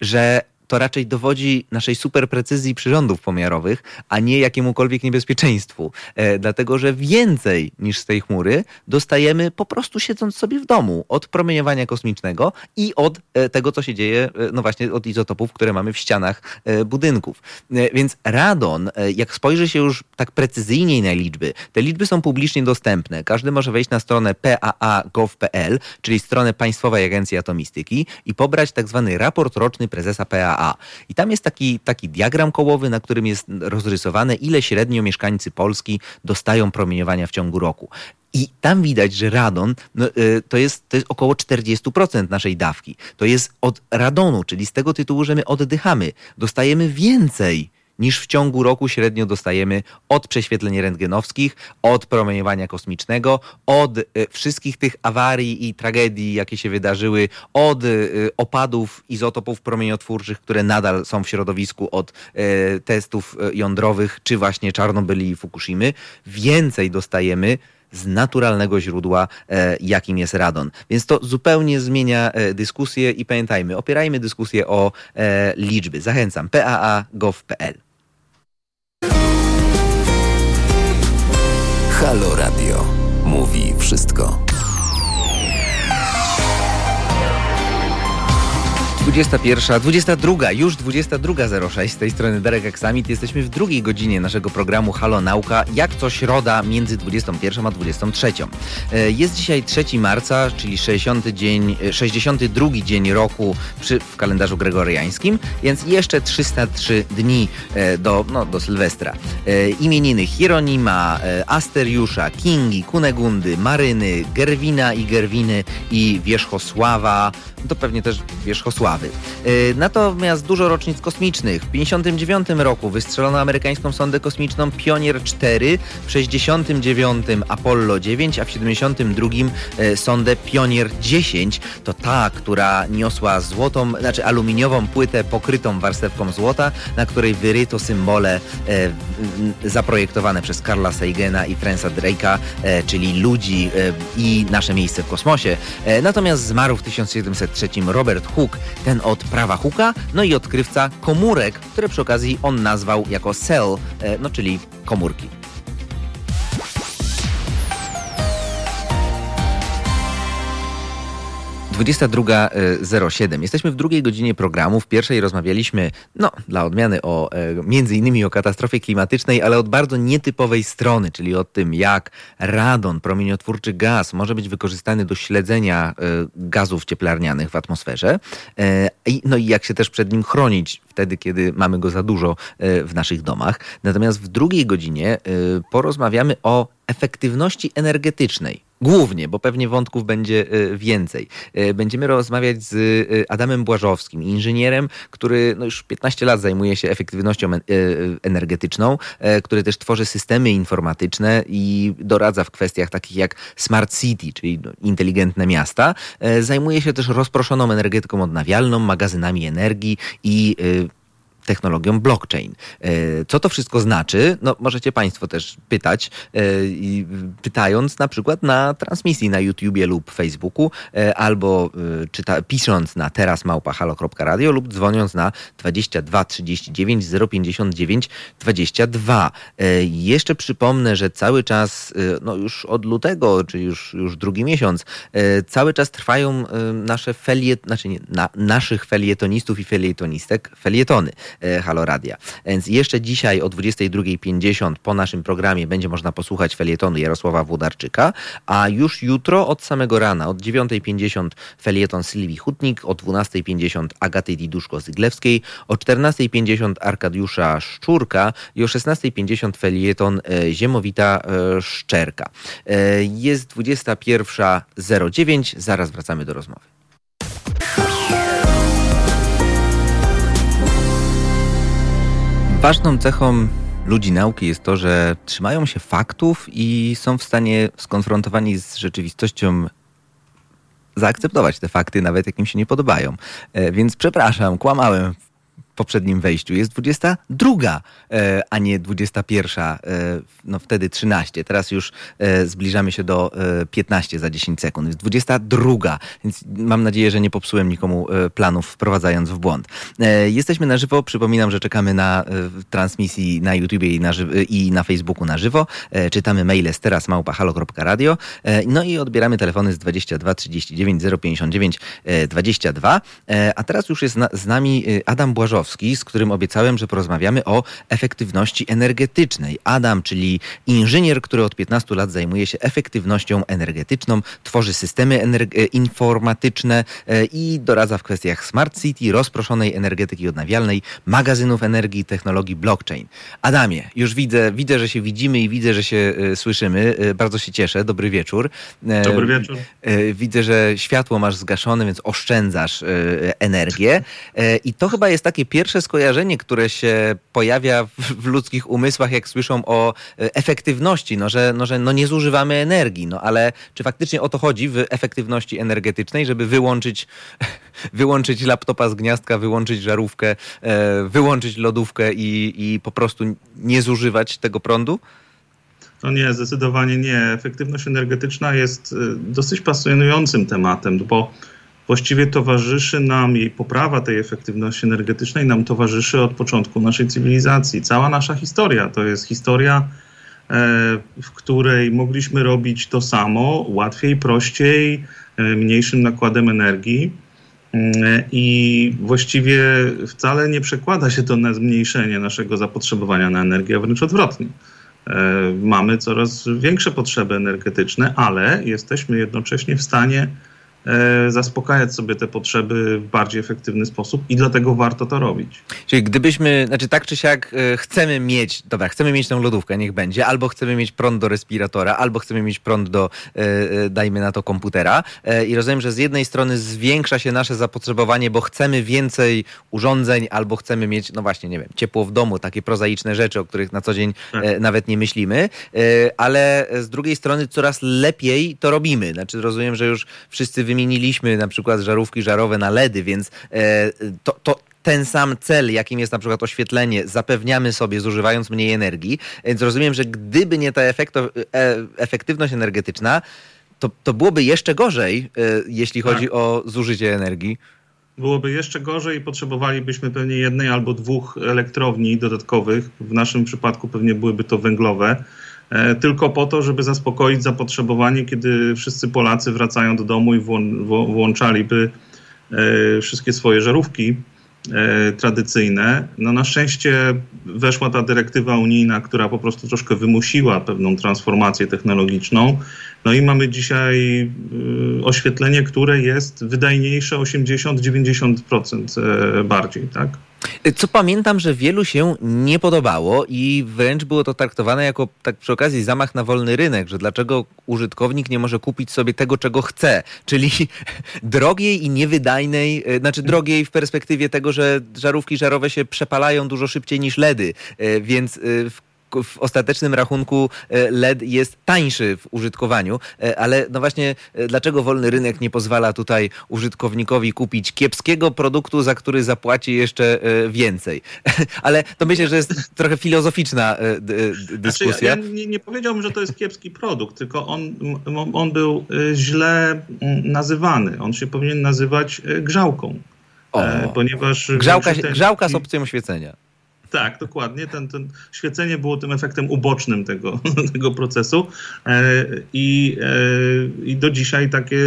że to raczej dowodzi naszej superprecyzji przyrządów pomiarowych, a nie jakiemukolwiek niebezpieczeństwu. E, dlatego, że więcej niż z tej chmury dostajemy po prostu siedząc sobie w domu od promieniowania kosmicznego i od e, tego, co się dzieje, e, no właśnie od izotopów, które mamy w ścianach e, budynków. E, więc radon, e, jak spojrzy się już tak precyzyjniej na liczby, te liczby są publicznie dostępne. Każdy może wejść na stronę paa.gov.pl, czyli stronę Państwowej Agencji Atomistyki i pobrać tak zwany raport roczny prezesa PAA i tam jest taki, taki diagram kołowy, na którym jest rozrysowane, ile średnio mieszkańcy Polski dostają promieniowania w ciągu roku. I tam widać, że radon no, y, to, jest, to jest około 40% naszej dawki. To jest od radonu, czyli z tego tytułu, że my oddychamy. Dostajemy więcej niż w ciągu roku średnio dostajemy od prześwietleń rentgenowskich, od promieniowania kosmicznego, od e, wszystkich tych awarii i tragedii, jakie się wydarzyły, od e, opadów izotopów promieniotwórczych, które nadal są w środowisku, od e, testów jądrowych, czy właśnie Czarnobyli i Fukushimy. Więcej dostajemy z naturalnego źródła, jakim jest radon. Więc to zupełnie zmienia dyskusję i pamiętajmy, opierajmy dyskusję o liczby. Zachęcam paa.gov.pl. Halo Radio. Mówi wszystko. 21, 22, już 22.06 z tej strony Darek Aksamit. Jesteśmy w drugiej godzinie naszego programu Halo Nauka, jak co środa między 21 a 23. E, jest dzisiaj 3 marca, czyli 60 dzień, 62 e, dzień roku przy, w kalendarzu gregoriańskim, więc jeszcze 303 dni e, do, no, do Sylwestra. Imieniny Hieronima, Asteriusza, Kingi, Kunegundy, Maryny, Gerwina i Gerwiny i Wierzchosława, to pewnie też Wierzchosławy. Y, natomiast dużo rocznic kosmicznych. W 1959 roku wystrzelono amerykańską sondę kosmiczną Pionier 4, w 69 Apollo 9, a w 72 y, sondę Pionier 10. To ta, która niosła złotą, znaczy aluminiową płytę pokrytą warstewką złota, na której wyryto symbole e, zaprojektowane przez Karla Sagana i Fransa Drake'a, e, czyli ludzi e, i nasze miejsce w kosmosie. Natomiast zmarł w 1703 Robert Hooke, ten od prawa Hooka, no i odkrywca komórek, które przy okazji on nazwał jako cell, e, no czyli komórki. 22.07. Jesteśmy w drugiej godzinie programu. W pierwszej rozmawialiśmy, no, dla odmiany o e, między innymi o katastrofie klimatycznej, ale od bardzo nietypowej strony, czyli o tym, jak radon, promieniotwórczy gaz, może być wykorzystany do śledzenia e, gazów cieplarnianych w atmosferze. E, no i jak się też przed nim chronić wtedy, kiedy mamy go za dużo w naszych domach. Natomiast w drugiej godzinie porozmawiamy o efektywności energetycznej Głównie, bo pewnie wątków będzie e, więcej. E, będziemy rozmawiać z e, Adamem Błażowskim, inżynierem, który no już 15 lat zajmuje się efektywnością energetyczną, który też tworzy systemy informatyczne i doradza w kwestiach takich jak smart city, czyli no, inteligentne miasta. Zajmuje się też rozproszoną energetyką odnawialną, magazynami energii i technologią blockchain. E, co to wszystko znaczy? No, możecie Państwo też pytać, e, pytając na przykład na transmisji na YouTubie lub Facebooku, e, albo czyta, pisząc na terasmałpahalo.radio lub dzwoniąc na 22 39 059 22. Jeszcze przypomnę, że cały czas, no już od lutego, czy już, już drugi miesiąc, cały czas trwają nasze feliet, znaczy nie, na, naszych felietonistów i felietonistek felietony. E, Halo Radia. Więc jeszcze dzisiaj o 22.50 po naszym programie będzie można posłuchać felietonu Jarosława Włodarczyka, a już jutro od samego rana, od 9.50 felieton Sylwii Hutnik, o 12.50 Agaty Diduszko-Zyglewskiej, o 14.50 Arkadiusza Szczurka i o 16.50 felieton e, Ziemowita e, Szczerka. Jest 21.09, zaraz wracamy do rozmowy. Ważną cechą ludzi nauki jest to, że trzymają się faktów i są w stanie skonfrontowani z rzeczywistością zaakceptować te fakty, nawet jak im się nie podobają. E, więc przepraszam, kłamałem poprzednim wejściu. Jest 22, e, a nie 21, e, no wtedy 13. Teraz już e, zbliżamy się do 15 za 10 sekund. Jest 22, więc mam nadzieję, że nie popsułem nikomu planów wprowadzając w błąd. Jesteśmy na żywo. Przypominam, że czekamy na transmisji na YouTubie i na, i na Facebooku na żywo. Czytamy maile z teraz małpa.halo.radio. No i odbieramy telefony z 22 39 059 22. A teraz już jest z nami Adam Błażowski z którym obiecałem, że porozmawiamy o efektywności energetycznej. Adam, czyli inżynier, który od 15 lat zajmuje się efektywnością energetyczną, tworzy systemy e, informatyczne e, i doradza w kwestiach smart city, rozproszonej energetyki odnawialnej, magazynów energii, technologii blockchain. Adamie, już widzę, widzę, że się widzimy i widzę, że się e, słyszymy. Bardzo się cieszę. Dobry wieczór. Dobry wieczór. Widzę, że światło masz zgaszone, więc oszczędzasz energię. I to chyba jest takie pierwsze pierwsze skojarzenie, które się pojawia w, ludzkich umysłach, jak słyszą o e, efektywności, no że, no, że no nie zużywamy energii, no ale czy faktycznie o to chodzi w efektywności energetycznej, żeby wyłączyć, wyłączyć laptopa z gniazdka, wyłączyć żarówkę, e, wyłączyć lodówkę i, i po prostu nie zużywać tego prądu? No nie, zdecydowanie nie. Efektywność energetyczna jest e, dosyć pasjonującym tematem, bo właściwie towarzyszy nam jej poprawa tej efektywności energetycznej, nam towarzyszy od początku naszej cywilizacji. Cała nasza historia to jest historia, e, w której mogliśmy robić to samo łatwiej, prościej, e, mniejszym nakładem energii. Mm, I właściwie wcale nie przekłada się to na zmniejszenie naszego zapotrzebowania na energię, a wręcz odwrotnie. E, mamy coraz większe potrzeby energetyczne, ale jesteśmy jednocześnie w stanie E, zaspokajać sobie te potrzeby w bardziej efektywny sposób i dlatego warto to robić. Czyli gdybyśmy, znaczy tak czy siak e, chcemy mieć, dobra, chcemy mieć tę lodówkę, niech będzie, albo chcemy mieć prąd do respiratora, albo chcemy mieć prąd do, e, dajmy na to, komputera i rozumiem, że z jednej strony zwiększa się nasze zapotrzebowanie, bo chcemy więcej urządzeń, albo chcemy mieć, no właśnie, nie wiem, ciepło w domu, takie prozaiczne rzeczy, o których na co dzień tak. nawet nie myślimy, ale z drugiej strony coraz lepiej to robimy. Znaczy rozumiem, że już wszyscy wymieniliśmy na przykład żarówki żarowe na LEDy, więc e, to, to ten sam cel, jakim jest na przykład oświetlenie, zapewniamy sobie zużywając mniej energii. Więc rozumiem, że gdyby nie ta efekto, e, efektywność energetyczna, to, to byłoby jeszcze gorzej, e, jeśli chodzi tak. o zużycie energii. Byłoby jeszcze gorzej i potrzebowalibyśmy pewnie jednej albo dwóch elektrowni dodatkowych. W naszym przypadku pewnie byłyby to węglowe tylko po to, żeby zaspokoić zapotrzebowanie, kiedy wszyscy Polacy wracają do domu i włączaliby e, wszystkie swoje żarówki e, tradycyjne. No na szczęście weszła ta dyrektywa unijna, która po prostu troszkę wymusiła pewną transformację technologiczną. No i mamy dzisiaj oświetlenie, które jest wydajniejsze 80-90% bardziej, tak? Co pamiętam, że wielu się nie podobało i wręcz było to traktowane jako tak przy okazji zamach na wolny rynek, że dlaczego użytkownik nie może kupić sobie tego, czego chce, czyli drogiej i niewydajnej, e, znaczy drogiej w perspektywie tego, że żarówki żarowe się przepalają dużo szybciej niż LEDy, e, więc e, w w ostatecznym rachunku e, LED jest tańszy w użytkowaniu, e, ale no właśnie e, dlaczego wolny rynek nie pozwala tutaj użytkownikowi kupić kiepskiego produktu, za który zapłaci jeszcze więcej? Ale to myślę, że jest trochę filozoficzna dyskusja. Znaczy, ja, ja nie, nie, powiedziałbym, że to jest kiepski produkt, tylko on, on był źle nazywany. On się powinien nazywać grzałką. O, ponieważ grzałka, grzałka z opcją oświecenia. Tak, dokładnie. Ten, ten świecenie było tym efektem ubocznym tego, tego procesu e, i, e, i do dzisiaj takie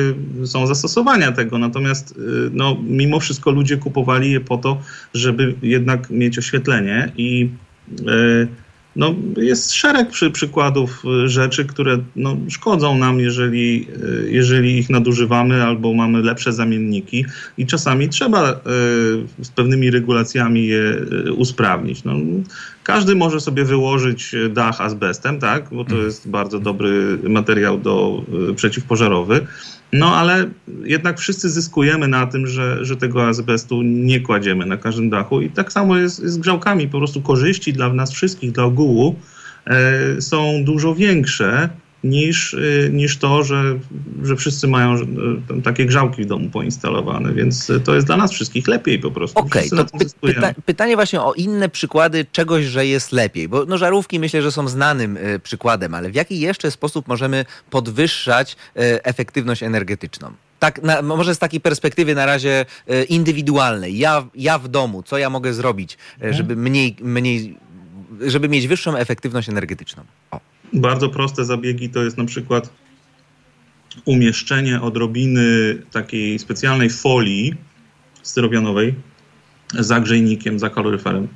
są zastosowania tego. Natomiast e, no, mimo wszystko ludzie kupowali je po to, żeby jednak mieć oświetlenie i no, jest szereg przy, przykładów y, rzeczy, które no, szkodzą nam, jeżeli, y, jeżeli ich nadużywamy albo mamy lepsze zamienniki i czasami trzeba y, z pewnymi regulacjami je usprawnić. No, każdy może sobie wyłożyć dach azbestem, tak, bo to mhm. jest bardzo dobry materiał do, przeciwpożarowy. No ale jednak wszyscy zyskujemy na tym, że, że tego azbestu nie kładziemy na każdym dachu i tak samo jest z grzałkami. Po prostu korzyści dla nas wszystkich, dla ogółu e, są dużo większe niż, y, niż to, że, że wszyscy mają y, takie grzałki w domu poinstalowane, więc to jest dla nas wszystkich lepiej po prostu. Okej, okay, to pyta pytanie właśnie o inne przykłady czegoś, że jest lepiej, bo no, żarówki myślę, że są znanym y, przykładem, ale w jaki jeszcze sposób możemy podwyższać y, efektywność energetyczną? Tak, na, może z takiej perspektywy na razie y, indywidualnej. Ja, ja w domu, co ja mogę zrobić, mhm. żeby mniej, mniej, żeby mieć wyższą efektywność energetyczną? O. Bardzo proste zabiegi to jest na przykład umieszczenie odrobiny takiej specjalnej folii styropianowej za grzejnikiem, za kaloryferem.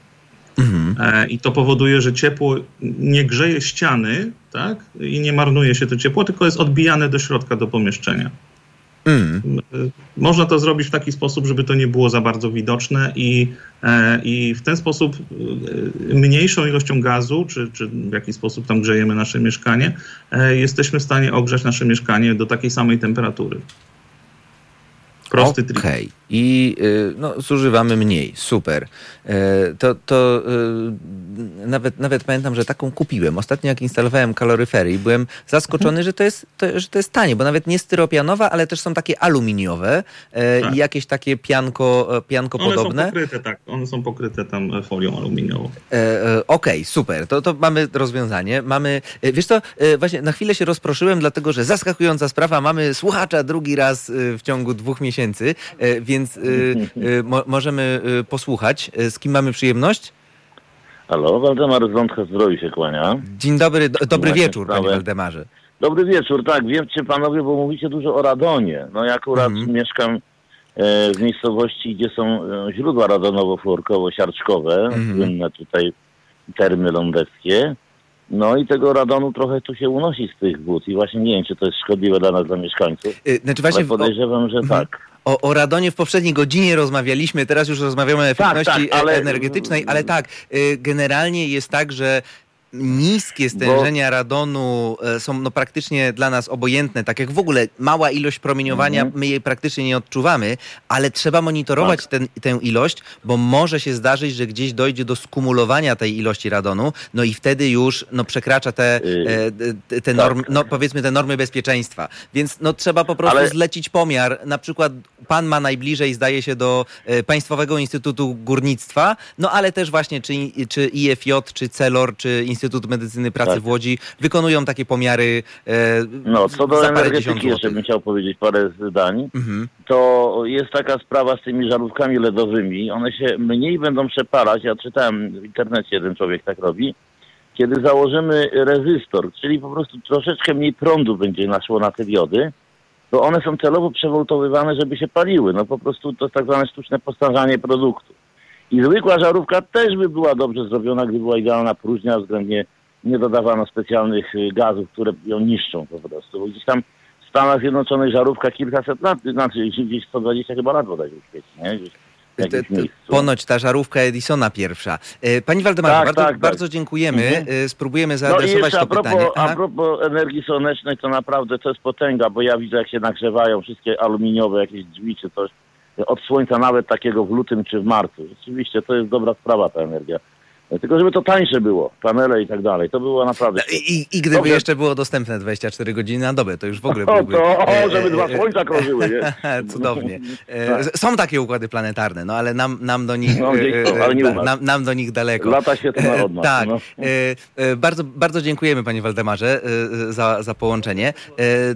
Mhm. E, I to powoduje, że ciepło nie grzeje ściany, tak? I nie marnuje się to ciepło, tylko jest odbijane do środka, do pomieszczenia. Mm. Można to zrobić w taki sposób, żeby to nie było za bardzo widoczne i, e, i w ten sposób e, mniejszą ilością gazu, czy, czy w jaki sposób tam grzejemy nasze mieszkanie, e, jesteśmy w stanie ogrzać nasze mieszkanie do takiej samej temperatury. Prosty okay. trik. I y, no, zużywamy mniej. Super. To, to nawet, nawet pamiętam, że taką kupiłem. Ostatnio jak instalowałem kaloryfery i byłem zaskoczony, mhm. że, to jest, to, że to jest tanie, bo nawet nie styropianowa, ale też są takie aluminiowe tak. i jakieś takie pianko, pianko one podobne. One są pokryte, tak. One są pokryte tam folią aluminiową. Okej, okay, super. To, to mamy rozwiązanie. Mamy, wiesz co, właśnie na chwilę się rozproszyłem, dlatego że zaskakująca sprawa. Mamy słuchacza drugi raz w ciągu dwóch miesięcy, więc więc y, y, mo możemy posłuchać. Z kim mamy przyjemność? Halo, Waldemar z Wątka Zdrowi się kłania. Dzień dobry, do, dobry Właśnie wieczór, sprawę. panie Waldemarze. Dobry wieczór, tak, wiecie panowie, bo mówicie dużo o radonie. No ja akurat mhm. mieszkam e, w miejscowości, gdzie są e, źródła radonowo-fluorkowo-siarczkowe, Mhm. słynne tutaj termy lądeckie. No i tego radonu trochę tu się unosi z tych wód i właśnie nie wiem, czy to jest szkodliwe dla nas, dla mieszkańców, Y, Znaczy ale właśnie o, podejrzewam, że Mhm. tak. o, o radonie w poprzedniej godzinie rozmawialiśmy, teraz już rozmawiamy o efektywności tak, ale- e- energetycznej, ale tak, y, generalnie jest tak, że niskie stężenia radonu e, są no, praktycznie dla nas obojętne, tak jak w ogóle mała ilość promieniowania, Mhm. my jej praktycznie nie odczuwamy, ale trzeba monitorować Tak. ten, tę ilość, bo może się zdarzyć, że gdzieś dojdzie do skumulowania tej ilości radonu, no i wtedy już no, przekracza te, Yy, e, te, te tak. normy, no, powiedzmy te normy bezpieczeństwa. Więc no, trzeba po prostu Ale- zlecić pomiar. Na przykład pan ma najbliżej, zdaje się, do e, Państwowego Instytutu Górnictwa, no ale też właśnie czy, czy IFJ, czy CELOR, czy Instytut Medycyny Pracy Tak. w Łodzi wykonują takie pomiary e, No, co do energetyki jeszcze bym chciał powiedzieć parę zdań. Mhm. to jest taka sprawa z tymi żarówkami LEDowymi. One się mniej będą przepalać. Ja czytałem w internecie, jeden człowiek tak robi. Kiedy założymy rezystor, czyli po prostu troszeczkę mniej prądu będzie naszło na te diody, to one są celowo przewoltowywane, żeby się paliły. No po prostu to jest tak zwane sztuczne postarzanie produktu. I zwykła żarówka też by była dobrze zrobiona, gdyby była idealna próżnia, względnie nie dodawano specjalnych y, gazów, które ją niszczą po prostu. Bo gdzieś tam w Stanach Zjednoczonych żarówka kilkaset lat, znaczy gdzieś 120 chyba lat bodajże świeci, nie? Gdzieś Te- te-. Ponoć ta żarówka Edisona pierwsza. E, Pani Waldemarze, Tak, bardzo, tak, tak. bardzo dziękujemy. Mhm. E, Spróbujemy No i zaadresować jeszcze to a propos, pytanie. a Aha. propos energii słonecznej, to naprawdę to jest potęga, bo ja widzę jak się nagrzewają wszystkie aluminiowe jakieś drzwi czy coś od słońca nawet takiego w lutym czy w marcu. Rzeczywiście to jest dobra sprawa ta energia. Tylko żeby to tańsze było, panele i tak dalej. To było naprawdę... I, i, gdyby Dobrze. jeszcze było dostępne 24 godziny na dobę, to już w ogóle O, byłby... to, e, o, żeby e, dwa e, słońca krążyły, nie? Cudownie. E, Tak. Są takie układy planetarne, no ale nam, nam do nich No, e, ale nie e, nam, nam do nich daleko. Lata świetna od nas. Tak. No. E, e, bardzo, bardzo dziękujemy panie Waldemarze e, za, za połączenie. E, e,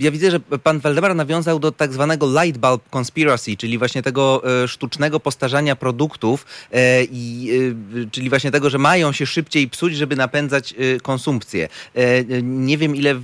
ja widzę, że pan Waldemar nawiązał do tak zwanego light bulb conspiracy, czyli właśnie tego e, sztucznego postarzania produktów, e, i, e, czyli właśnie tego, że mają się szybciej psuć, żeby napędzać e, konsumpcję. E, e, nie wiem ile w,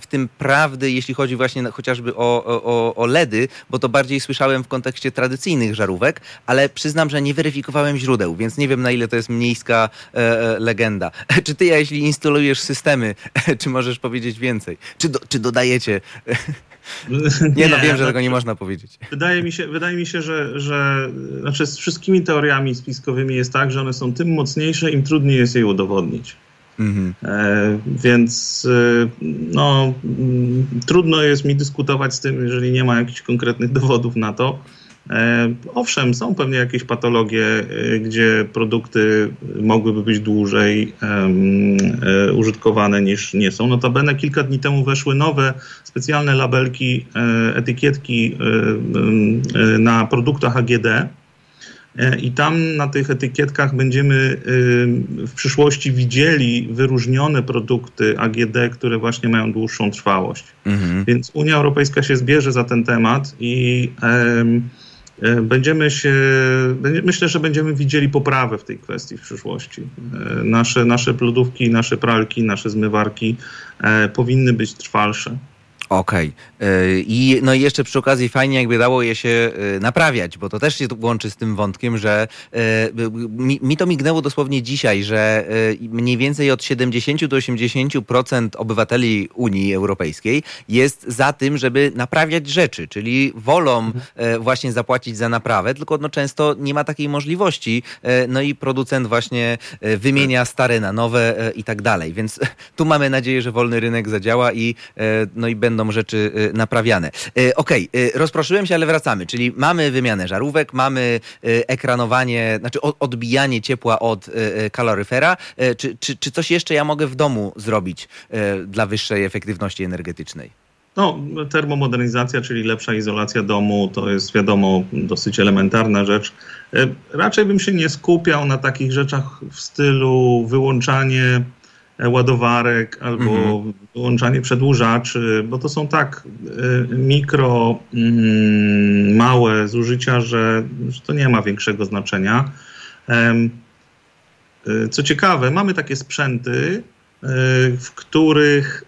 w tym prawdy, jeśli chodzi właśnie chociażby o, o, o LEDy, bo to bardziej słyszałem w kontekście tradycyjnych żarówek, ale przyznam, że nie weryfikowałem źródeł, więc nie wiem na ile to jest miejska e, legenda. Czy ty, jeśli instalujesz systemy, czy możesz powiedzieć więcej? Czy, do, czy dodajecie? Nie, no wiem, że tego nie można powiedzieć. Wydaje mi się, wydaje mi się że, że znaczy z wszystkimi teoriami spiskowymi jest tak, że one są tym mocniejsze, im trudniej jest je udowodnić. Mhm. E, więc e, no, mm, trudno jest mi dyskutować z tym, jeżeli nie ma jakichś konkretnych dowodów na to. E, owszem, są pewnie jakieś patologie, e, gdzie produkty mogłyby być dłużej e, użytkowane niż nie są. Notabene kilka dni temu weszły nowe specjalne labelki, etykietki na produktach AGD. I tam na tych etykietkach będziemy w przyszłości widzieli wyróżnione produkty AGD, które właśnie mają dłuższą trwałość. Mhm. Więc Unia Europejska się zbierze za ten temat i będziemy się, myślę, że będziemy widzieli poprawę w tej kwestii w przyszłości. E, Nasze, nasze lodówki, nasze pralki, nasze zmywarki e, powinny być trwalsze. Okej. Y, I no i jeszcze przy okazji fajnie jakby dało je się y, naprawiać, bo to też się łączy z tym wątkiem, że y, mi, mi to mignęło dosłownie dzisiaj, że mniej więcej od 70 do 80% obywateli Unii Europejskiej jest za tym, żeby naprawiać rzeczy, czyli wolą y, właśnie zapłacić za naprawę, tylko no często nie ma takiej możliwości. No i producent właśnie wymienia stare na nowe i tak dalej. Więc tu mamy nadzieję, że wolny rynek zadziała i, e, no i będą rzeczy e, naprawiane. E, Okej, e, rozproszyłem się, ale wracamy. Czyli mamy wymianę żarówek, mamy e, ekranowanie, znaczy odbijanie ciepła od kaloryfera. Czy, czy, czy coś jeszcze ja mogę w domu zrobić dla wyższej efektywności energetycznej? No, termomodernizacja, czyli lepsza izolacja domu, to jest wiadomo dosyć elementarna rzecz. Raczej bym się nie skupiał na takich rzeczach w stylu wyłączanie ładowarek albo Mhm. wyłączanie przedłużaczy, bo to są tak e, mikro, mm, małe zużycia, że, że to nie ma większego znaczenia. E, Co ciekawe, mamy takie sprzęty, e, w których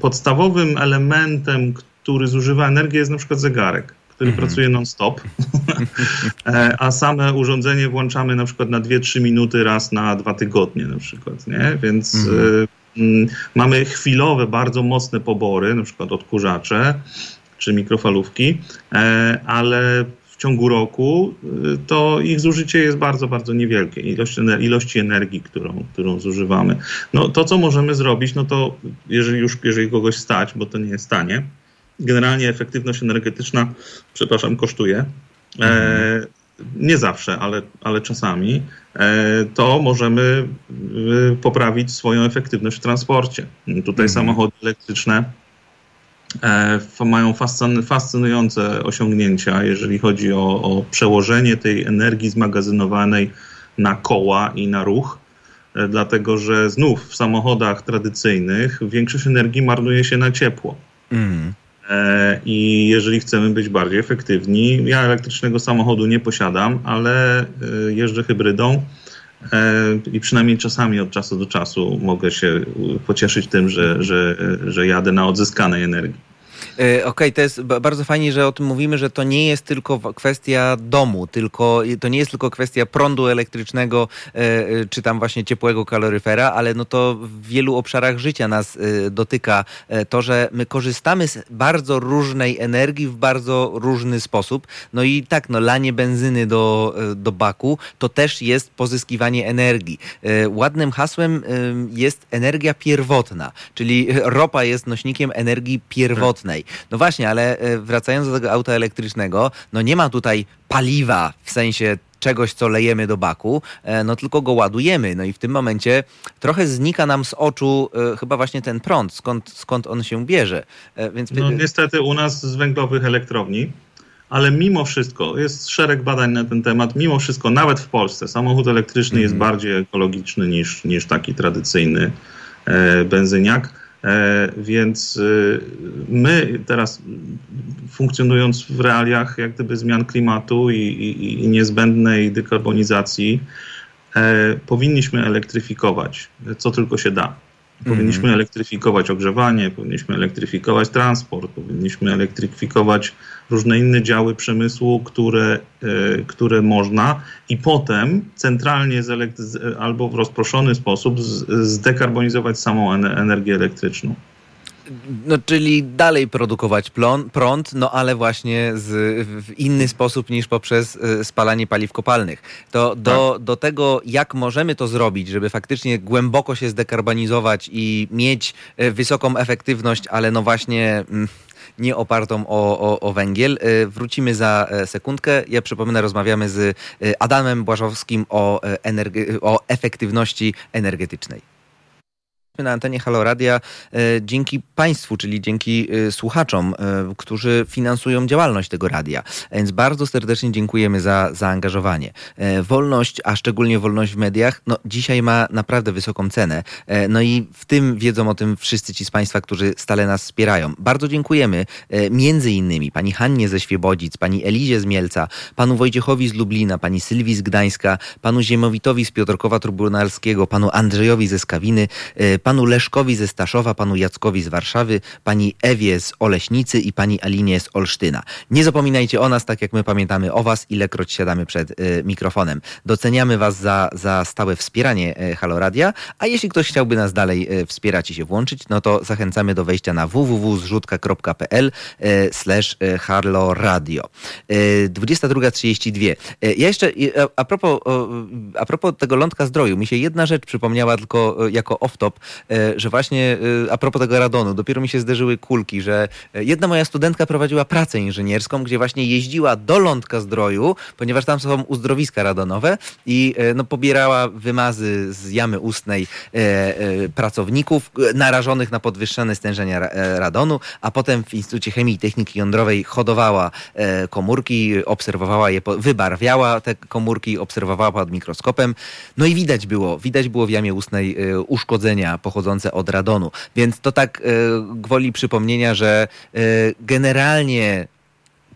podstawowym elementem, który zużywa energię, jest na przykład zegarek, który mhm. pracuje non-stop, e, a same urządzenie włączamy na przykład na 2-3 minuty raz na dwa tygodnie na przykład, nie? Więc mhm. y, mamy chwilowe, bardzo mocne pobory, na przykład odkurzacze czy mikrofalówki, e, ale w ciągu roku to ich zużycie jest bardzo, bardzo niewielkie. Ilość, ilości energii, którą, którą zużywamy. No to, co możemy zrobić, no to jeżeli już, jeżeli kogoś stać, bo to nie jest stanie, generalnie efektywność energetyczna, przepraszam, kosztuje. E, mhm. nie zawsze, ale, ale czasami, e, to możemy y, poprawić swoją efektywność w transporcie. Tutaj mhm. samochody elektryczne e, mają fascynujące osiągnięcia, jeżeli chodzi o, o przełożenie tej energii zmagazynowanej na koła i na ruch dlatego że znów w samochodach tradycyjnych większość energii marnuje się na ciepło. Mm. E, I jeżeli chcemy być bardziej efektywni, ja elektrycznego samochodu nie posiadam, ale e, jeżdżę hybrydą e, i przynajmniej czasami od czasu do czasu mogę się pocieszyć tym, że, że, że jadę na odzyskanej energii. E, okej, okay, to jest bardzo fajnie, że o tym mówimy, że to nie jest tylko kwestia domu, tylko to nie jest tylko kwestia prądu elektrycznego, e, e, czy tam właśnie ciepłego kaloryfera, ale no to w wielu obszarach życia nas dotyka to, że my korzystamy z bardzo różnej energii w bardzo różny sposób. No i tak, no lanie benzyny do, do baku to też jest pozyskiwanie energii. Ładnym hasłem jest energia pierwotna, czyli ropa jest nośnikiem energii pierwotnej. No właśnie, ale e, wracając do tego auta elektrycznego, no nie ma tutaj paliwa w sensie czegoś, co lejemy do baku, e, no tylko go ładujemy. No i w tym momencie trochę znika nam z oczu e, chyba właśnie ten prąd, skąd, skąd on się bierze. Więc... No niestety u nas z węglowych elektrowni, ale mimo wszystko jest szereg badań na ten temat. Mimo wszystko, nawet w Polsce, samochód elektryczny mm. jest mhm. bardziej ekologiczny niż, niż taki tradycyjny e, benzyniak. E, więc y, my teraz funkcjonując w realiach jak gdyby zmian klimatu i, i, i niezbędnej dekarbonizacji, e, powinniśmy elektryfikować co tylko się da. Powinniśmy mm. elektryfikować ogrzewanie, powinniśmy elektryfikować transport, powinniśmy elektryfikować różne inne działy przemysłu, które, e, które można i potem centralnie albo w rozproszony sposób zdekarbonizować samą energię elektryczną. No, czyli dalej produkować plon, prąd, no ale właśnie z, w inny sposób niż poprzez y, spalanie paliw kopalnych. To do, tak. do tego, jak możemy to zrobić, żeby faktycznie głęboko się zdekarbonizować i mieć y, wysoką efektywność, ale no właśnie mm, nie opartą o, o, o, węgiel. Y, wrócimy za e, sekundkę. Ja przypomnę, rozmawiamy z Adamem Błażowskim o, o efektywności energetycznej na antenie Halo Radia e, dzięki Państwu, czyli dzięki e, słuchaczom, e, którzy finansują działalność tego radia. Więc bardzo serdecznie dziękujemy za zaangażowanie. Wolność, a szczególnie wolność w mediach, no dzisiaj ma naprawdę wysoką cenę. No i w tym wiedzą o tym wszyscy ci z Państwa, którzy stale nas wspierają. Bardzo dziękujemy między innymi pani Hannie ze Świebodzic, pani Elizie z Mielca, panu Wojciechowi z Lublina, pani Sylwii z Gdańska, panu Ziemowitowi z Piotrkowa Trybunalskiego, panu Andrzejowi ze Skawiny, panu Leszkowi ze Staszowa, panu Jackowi z Warszawy, pani Ewie z Oleśnicy i pani Alinie z Olsztyna. Nie zapominajcie o nas, tak jak my pamiętamy o was, ilekroć siadamy przed y, mikrofonem. Doceniamy was za, za stałe wspieranie y, Haloradia, a jeśli ktoś chciałby nas dalej y, wspierać i się włączyć, no to zachęcamy do wejścia na www.zrzutka.pl slash haloradio. 22.32. Ja jeszcze a propos, a propos tego lądka zdroju, mi się jedna rzecz przypomniała tylko jako off-top, E, że właśnie e, a propos tego radonu, dopiero mi się zderzyły kulki, że e, jedna moja studentka prowadziła pracę inżynierską, gdzie właśnie jeździła do lądka zdroju, ponieważ tam są uzdrowiska radonowe i no, pobierała wymazy z jamy ustnej pracowników narażonych na podwyższone stężenia radonu, a potem w Instytucie Chemii i Techniki Jądrowej hodowała komórki, obserwowała je, wybarwiała te komórki, obserwowała pod mikroskopem. No i widać było, widać było w jamie ustnej uszkodzenia pochodzące od radonu. Więc to tak e, gwoli przypomnienia, że e, generalnie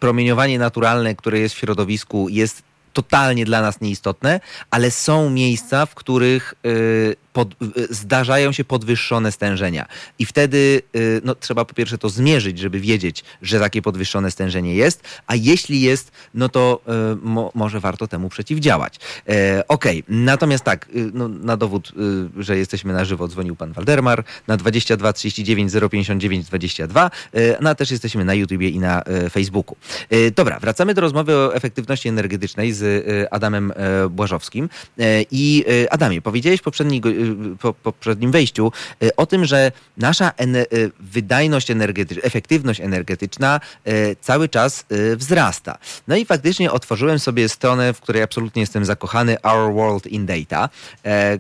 promieniowanie naturalne, które jest w środowisku, jest totalnie dla nas nieistotne, ale są miejsca, w których y, pod, zdarzają się podwyższone stężenia. I wtedy y, no, trzeba po pierwsze to zmierzyć, żeby wiedzieć, że takie podwyższone stężenie jest, a jeśli jest, no to y, mo, może warto temu przeciwdziałać. E, Okej, okay. natomiast tak, y, no, na dowód, że jesteśmy na żywo, dzwonił pan Waldemar na 22 39 059 22, no a też jesteśmy na YouTubie i na y, Facebooku. E, dobra, wracamy do rozmowy o efektywności energetycznej z Adamem e, Błażowskim. I Adamie, powiedziałeś poprzedni po poprzednim wejściu, y, o tym, że nasza y, wydajność energetyczna, efektywność energetyczna y, cały czas wzrasta. No i faktycznie otworzyłem sobie stronę, w której absolutnie jestem zakochany, Our World in Data,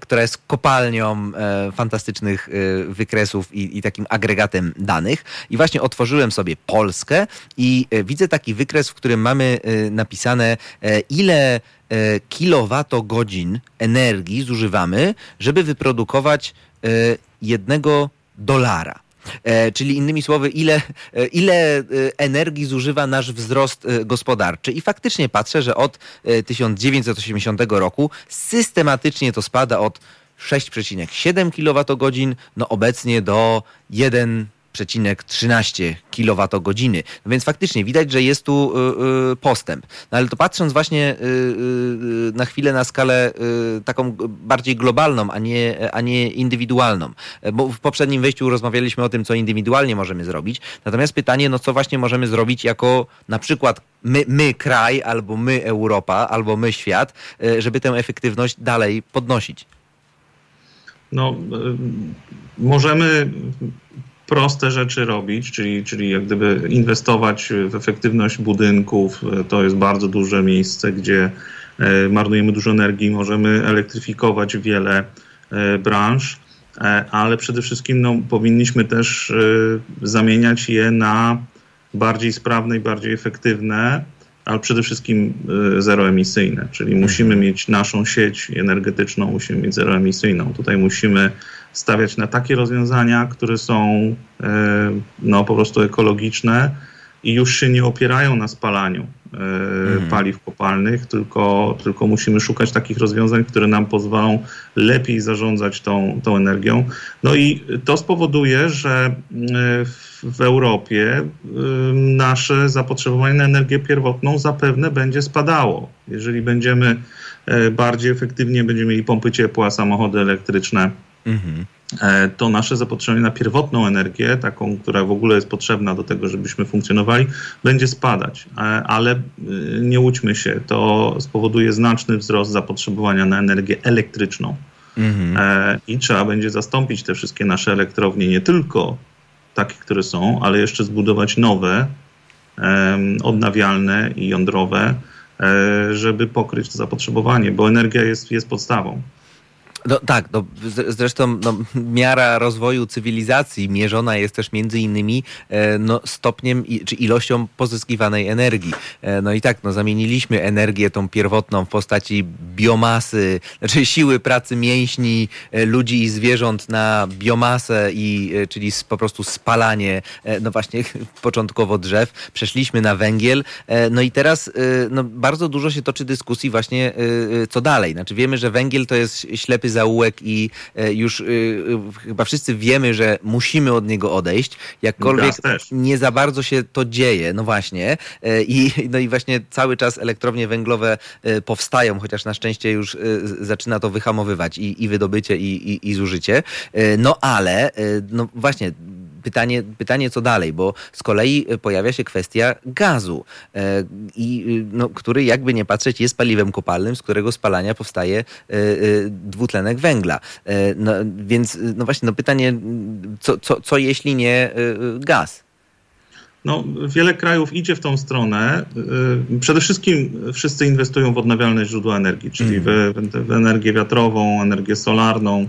która jest kopalnią fantastycznych wykresów i, i takim agregatem danych. I właśnie otworzyłem sobie Polskę i widzę taki wykres, w którym mamy napisane, ile kilowatogodzin energii zużywamy, żeby wyprodukować e, jednego dolara. E, czyli innymi słowy, ile, ile energii zużywa nasz wzrost gospodarczy. I faktycznie patrzę, że od 1980 roku systematycznie to spada od 6,7 kWh, no obecnie do 1 13 kWh. No więc faktycznie widać, że jest tu y, y, postęp. No ale to patrząc właśnie y, na chwilę na skalę taką bardziej globalną, a nie, a nie indywidualną. Bo w poprzednim wejściu rozmawialiśmy o tym, co indywidualnie możemy zrobić. Natomiast pytanie, no co właśnie możemy zrobić jako na przykład my, my kraj, albo my Europa, albo my świat, żeby tę efektywność dalej podnosić. No, możemy proste rzeczy robić, czyli, czyli jak gdyby inwestować w efektywność budynków. To jest bardzo duże miejsce, gdzie e, marnujemy dużo energii, możemy elektryfikować wiele e, branż, e, ale przede wszystkim no, powinniśmy też zamieniać je na bardziej sprawne i bardziej efektywne, ale przede wszystkim zeroemisyjne, czyli mhm. musimy mieć naszą sieć energetyczną, musimy mieć zeroemisyjną. Tutaj musimy stawiać na takie rozwiązania, które są e, no, po prostu ekologiczne i już się nie opierają na spalaniu e, mhm. paliw kopalnych, tylko, tylko musimy szukać takich rozwiązań, które nam pozwolą lepiej zarządzać tą, tą energią. No i to spowoduje, że e, w Europie nasze zapotrzebowanie na energię pierwotną zapewne będzie spadało. Jeżeli będziemy bardziej efektywnie, będziemy mieli pompy ciepła, samochody elektryczne, Mhm. to nasze zapotrzebowanie na pierwotną energię, taką, która w ogóle jest potrzebna do tego, żebyśmy funkcjonowali, będzie spadać. E, ale e, nie łudźmy się, to spowoduje znaczny wzrost zapotrzebowania na energię elektryczną. Mhm. I trzeba będzie zastąpić te wszystkie nasze elektrownie, nie tylko takie, które są, ale jeszcze zbudować nowe, odnawialne i jądrowe, żeby pokryć to zapotrzebowanie, bo energia jest, jest podstawą. No, tak, no, zresztą no, miara rozwoju cywilizacji mierzona jest też między innymi e, no, stopniem i, czy ilością pozyskiwanej energii. E, no i tak, no, zamieniliśmy energię tą pierwotną w postaci biomasy, znaczy siły pracy mięśni e, ludzi i zwierząt na biomasę, i, czyli po prostu spalanie, no właśnie początkowo drzew. Przeszliśmy na węgiel, no i teraz no, bardzo dużo się toczy dyskusji właśnie co dalej. Znaczy wiemy, że węgiel to jest ślepy zaułek i e, już e, chyba wszyscy wiemy, że musimy od niego odejść. Jakkolwiek nie za bardzo się to dzieje, no właśnie. E, I, no i właśnie cały czas elektrownie węglowe powstają, chociaż na szczęście już zaczyna to wyhamowywać i, i wydobycie, i, i, i zużycie. No ale, no właśnie, pytanie, pytanie co dalej, bo z kolei pojawia się kwestia gazu, e, i, no, który jakby nie patrzeć jest paliwem kopalnym, z którego spalania powstaje e, e, dwutlenek węgla. No, więc no właśnie no pytanie, co, co, co jeśli nie gaz? No, wiele krajów idzie w tą stronę. Przede wszystkim wszyscy inwestują w odnawialne źródła energii, czyli mm. w, w energię wiatrową, energię solarną, E,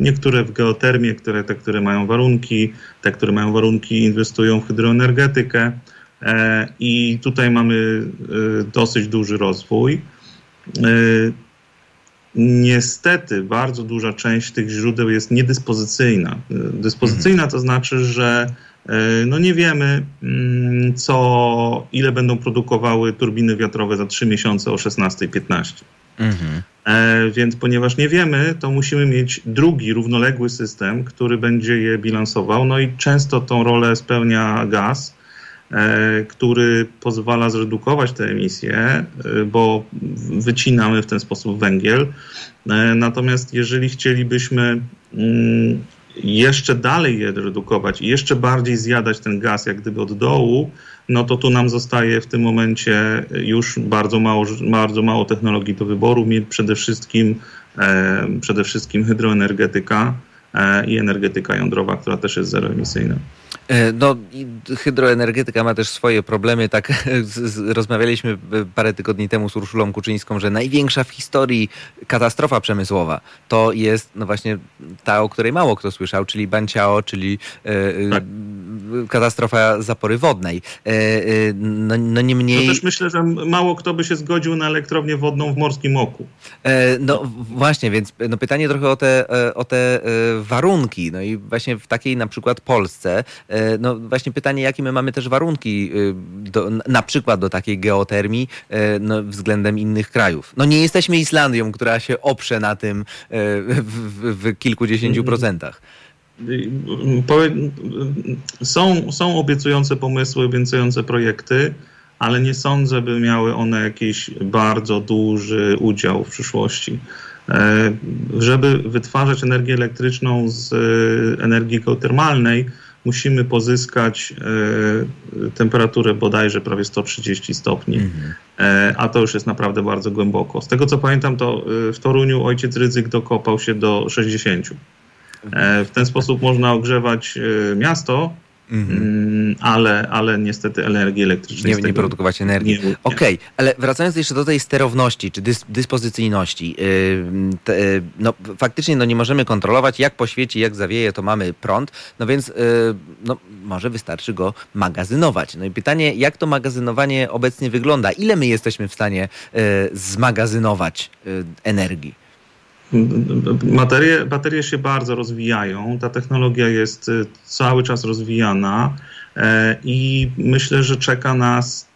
niektóre w geotermię, które, te, które mają warunki, te, które mają warunki, inwestują w hydroenergetykę. E, I tutaj mamy e, dosyć duży rozwój. Niestety bardzo duża część tych źródeł jest niedyspozycyjna. Dyspozycyjna to znaczy, że no nie wiemy, mm, co, ile będą produkowały turbiny wiatrowe za 3 miesiące o 16.15. Mhm. E, więc ponieważ nie wiemy, to musimy mieć drugi równoległy system, który będzie je bilansował. No i często tą rolę spełnia gaz, e, który pozwala zredukować te emisje, e, bo wycinamy w ten sposób węgiel. Natomiast jeżeli chcielibyśmy mm, jeszcze dalej je redukować i jeszcze bardziej zjadać ten gaz, jak gdyby od dołu, no to tu nam zostaje w tym momencie już bardzo mało, bardzo mało technologii do wyboru. Przede wszystkim, e, przede wszystkim hydroenergetyka e, i energetyka jądrowa, która też jest zeroemisyjna. E, no, hydroenergetyka ma też swoje problemy. Tak rozmawialiśmy parę tygodni temu z Urszulą Kuczyńską, że największa w historii katastrofa przemysłowa to jest no właśnie ta, o której mało kto słyszał, czyli Banciao, czyli tak. Katastrofa zapory wodnej. No, no niemniej... No też myślę, że mało kto by się zgodził na elektrownię wodną w Morskim Oku. No właśnie, więc no pytanie trochę o te, o te warunki. No i właśnie w takiej na przykład Polsce E, no właśnie pytanie, jakie my mamy też warunki do, na przykład do takiej geotermii e, no, względem innych krajów. No nie jesteśmy Islandią, która się oprze na tym e, w, w, w kilkudziesięciu mhm. procentach. Są, są obiecujące pomysły, obiecujące projekty, ale nie sądzę, by miały one jakiś bardzo duży udział w przyszłości. Żeby wytwarzać energię elektryczną z energii geotermalnej, musimy pozyskać e, temperaturę bodajże prawie 130 stopni, mhm. e, a to już jest naprawdę bardzo głęboko. Z tego co pamiętam, to e, w Toruniu ojciec Rydzyk dokopał się do 60. E, w ten sposób można ogrzewać e, miasto, Mhm. Mm, ale, ale niestety energii elektrycznej. Nie, nie produkować energii. Okej, okay, ale wracając jeszcze do tej sterowności czy dys, dyspozycyjności. Yy, te, yy, no, faktycznie no, nie możemy kontrolować, jak poświeci, jak zawieje, to mamy prąd, no więc yy, no, może wystarczy go magazynować. No i pytanie, jak to magazynowanie obecnie wygląda? Ile my jesteśmy w stanie y, zmagazynować y, energii? Baterie, baterie się bardzo rozwijają, ta technologia jest y, cały czas rozwijana e, i myślę, że czeka nas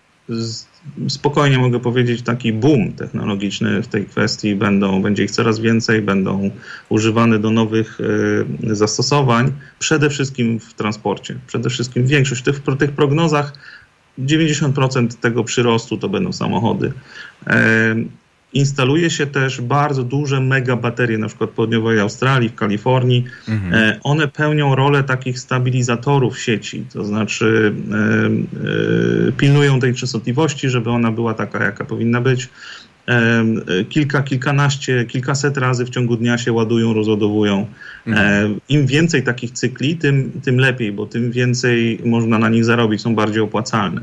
spokojnie mogę powiedzieć taki boom technologiczny w tej kwestii. Będą, będzie ich coraz więcej, będą używane do nowych y, zastosowań, przede wszystkim w transporcie. Przede wszystkim większość tych, w tych prognozach 90% tego przyrostu to będą samochody. E, instaluje się też bardzo duże mega baterie, na przykład w południowej Australii, w Kalifornii. Mhm. E, one pełnią rolę takich stabilizatorów sieci, to znaczy e, e, pilnują tej częstotliwości, żeby ona była taka, jaka powinna być. Kilka, kilkanaście, kilkaset razy w ciągu dnia się ładują, rozładowują. Mhm. Im więcej takich cykli, tym, tym lepiej, bo tym więcej można na nich zarobić, są bardziej opłacalne.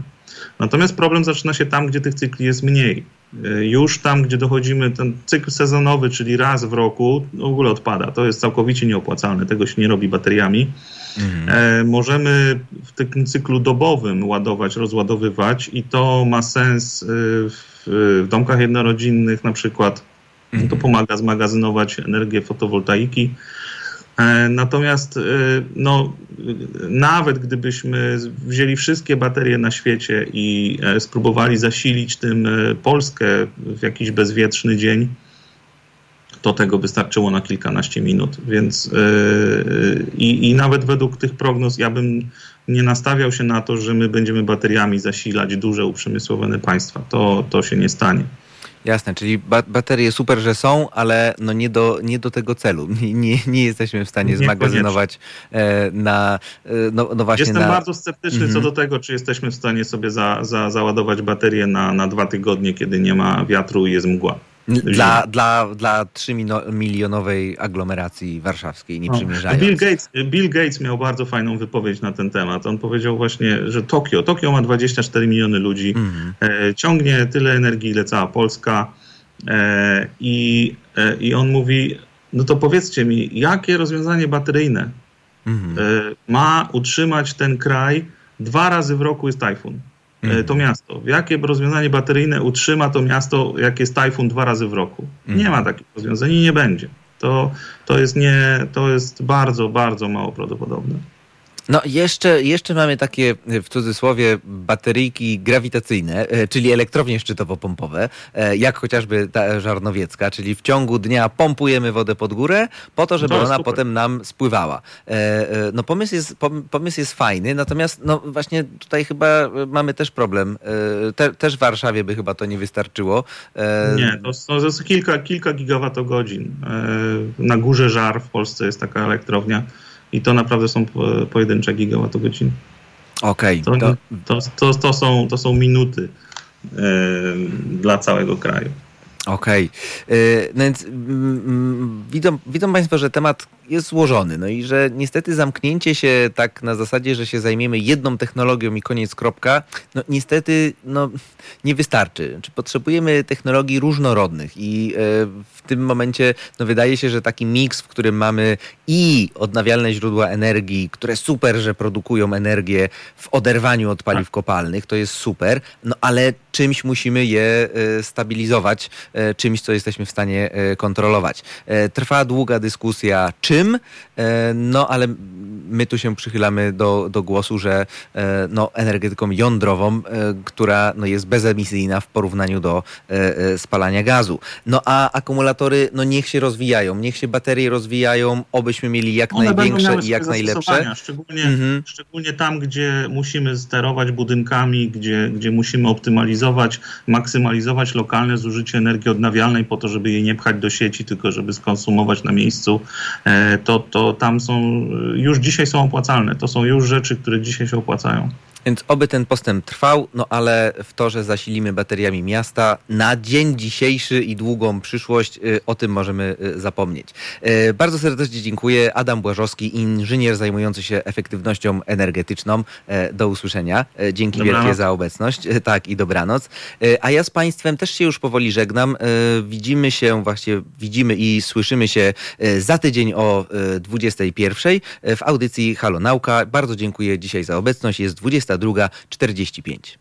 Natomiast problem zaczyna się tam, gdzie tych cykli jest mniej. E, już tam, gdzie dochodzimy, ten cykl sezonowy, czyli raz w roku, w ogóle odpada. To jest całkowicie nieopłacalne, tego się nie robi bateriami. Mhm. E, możemy w tym cyklu dobowym ładować, rozładowywać i to ma sens e, w, w domkach jednorodzinnych na przykład. Mhm. To pomaga zmagazynować energię fotowoltaiki. E, natomiast e, no, nawet gdybyśmy wzięli wszystkie baterie na świecie i e, spróbowali zasilić tym Polskę w jakiś bezwietrzny dzień, to tego wystarczyło na kilkanaście minut. Więc i, i nawet według tych prognoz ja bym nie nastawiał się na to, że my będziemy bateriami zasilać duże uprzemysłowione państwa. To, to się nie stanie. Jasne, czyli ba baterie super, że są, ale no nie, do, nie do tego celu. Nie, nie, nie jesteśmy w stanie zmagazynować e, na, e, no, no, właśnie Jestem na... bardzo sceptyczny co mhm. do tego, czy jesteśmy w stanie sobie za, za, załadować baterię na, na dwa tygodnie, kiedy nie ma wiatru i jest mgła. Dla, dla, dla 3 milionowej aglomeracji warszawskiej, nie przymierzając. Bill Gates, Bill Gates miał bardzo fajną wypowiedź na ten temat. On powiedział właśnie, że Tokio, Tokio ma 24 miliony ludzi, mm. e, ciągnie tyle energii, ile cała Polska e, i, e, i on mówi, no to powiedzcie mi, jakie rozwiązanie bateryjne mm. ma utrzymać ten kraj, dwa razy w roku jest tajfun. Mm. to miasto. Jakie rozwiązanie bateryjne utrzyma to miasto, jak jest tajfun dwa razy w roku? Mm. Nie ma takich rozwiązań i nie będzie. To, to, jest nie, to jest bardzo, bardzo mało prawdopodobne. No jeszcze, jeszcze mamy takie w cudzysłowie bateryjki grawitacyjne, e, czyli elektrownie szczytowo-pompowe, e, jak chociażby ta żarnowiecka, czyli w ciągu dnia pompujemy wodę pod górę po to, żeby To ona super. potem nam spływała. E, No pomysł jest, pom- pomysł jest fajny, natomiast no właśnie tutaj chyba mamy też problem. Te, też w Warszawie by chyba to nie wystarczyło. Nie, to, to jest kilka, kilka gigawatogodzin. Na górze Żar w Polsce jest taka elektrownia i to naprawdę są po- pojedyncze gigawatogodziny. Okej, To, to, to, to, to, są, to są minuty e, dla całego kraju. Okej. Y, No więc mm, mm, widzą, widzą Państwo, że temat jest złożony. No i że niestety zamknięcie się tak na zasadzie, że się zajmiemy jedną technologią i koniec kropka, no niestety no, nie wystarczy. Czy potrzebujemy technologii różnorodnych i e, w tym momencie no, wydaje się, że taki miks, w którym mamy i odnawialne źródła energii, które super, że produkują energię w oderwaniu od paliw kopalnych, to jest super, no ale czymś musimy je e, stabilizować, e, czymś, co jesteśmy w stanie kontrolować. Trwa długa dyskusja, czym, e, no ale my tu się przychylamy do, do głosu, że e, no, energetyką jądrową, e, która no, jest bezemisyjna w porównaniu do spalania gazu. No a akumulatory, no niech się rozwijają, niech się baterie rozwijają, obyśmy mieli jak One największe i jak najlepsze. Szczególnie, Mhm. szczególnie tam, gdzie musimy sterować budynkami, gdzie, gdzie musimy optymalizować, maksymalizować lokalne zużycie energii odnawialnej po to, żeby jej nie pchać do sieci, tylko żeby skonsumować na miejscu, e, to, to tam są, już dzisiaj są opłacalne. To są już rzeczy, które dzisiaj się opłacają. Więc oby ten postęp trwał, no ale w to, że zasilimy bateriami miasta na dzień dzisiejszy i długą przyszłość, y, o tym możemy y, zapomnieć. Y, Bardzo serdecznie dziękuję. Adam Błażowski, inżynier zajmujący się efektywnością energetyczną. Do usłyszenia. Dzięki Dobranoc. wielkie za obecność. Tak, i dobranoc. A ja z Państwem też się już powoli żegnam. Widzimy się, właśnie widzimy i słyszymy się za tydzień o e, 21 w audycji Halo Nauka. Bardzo dziękuję dzisiaj za obecność. Jest 22.45.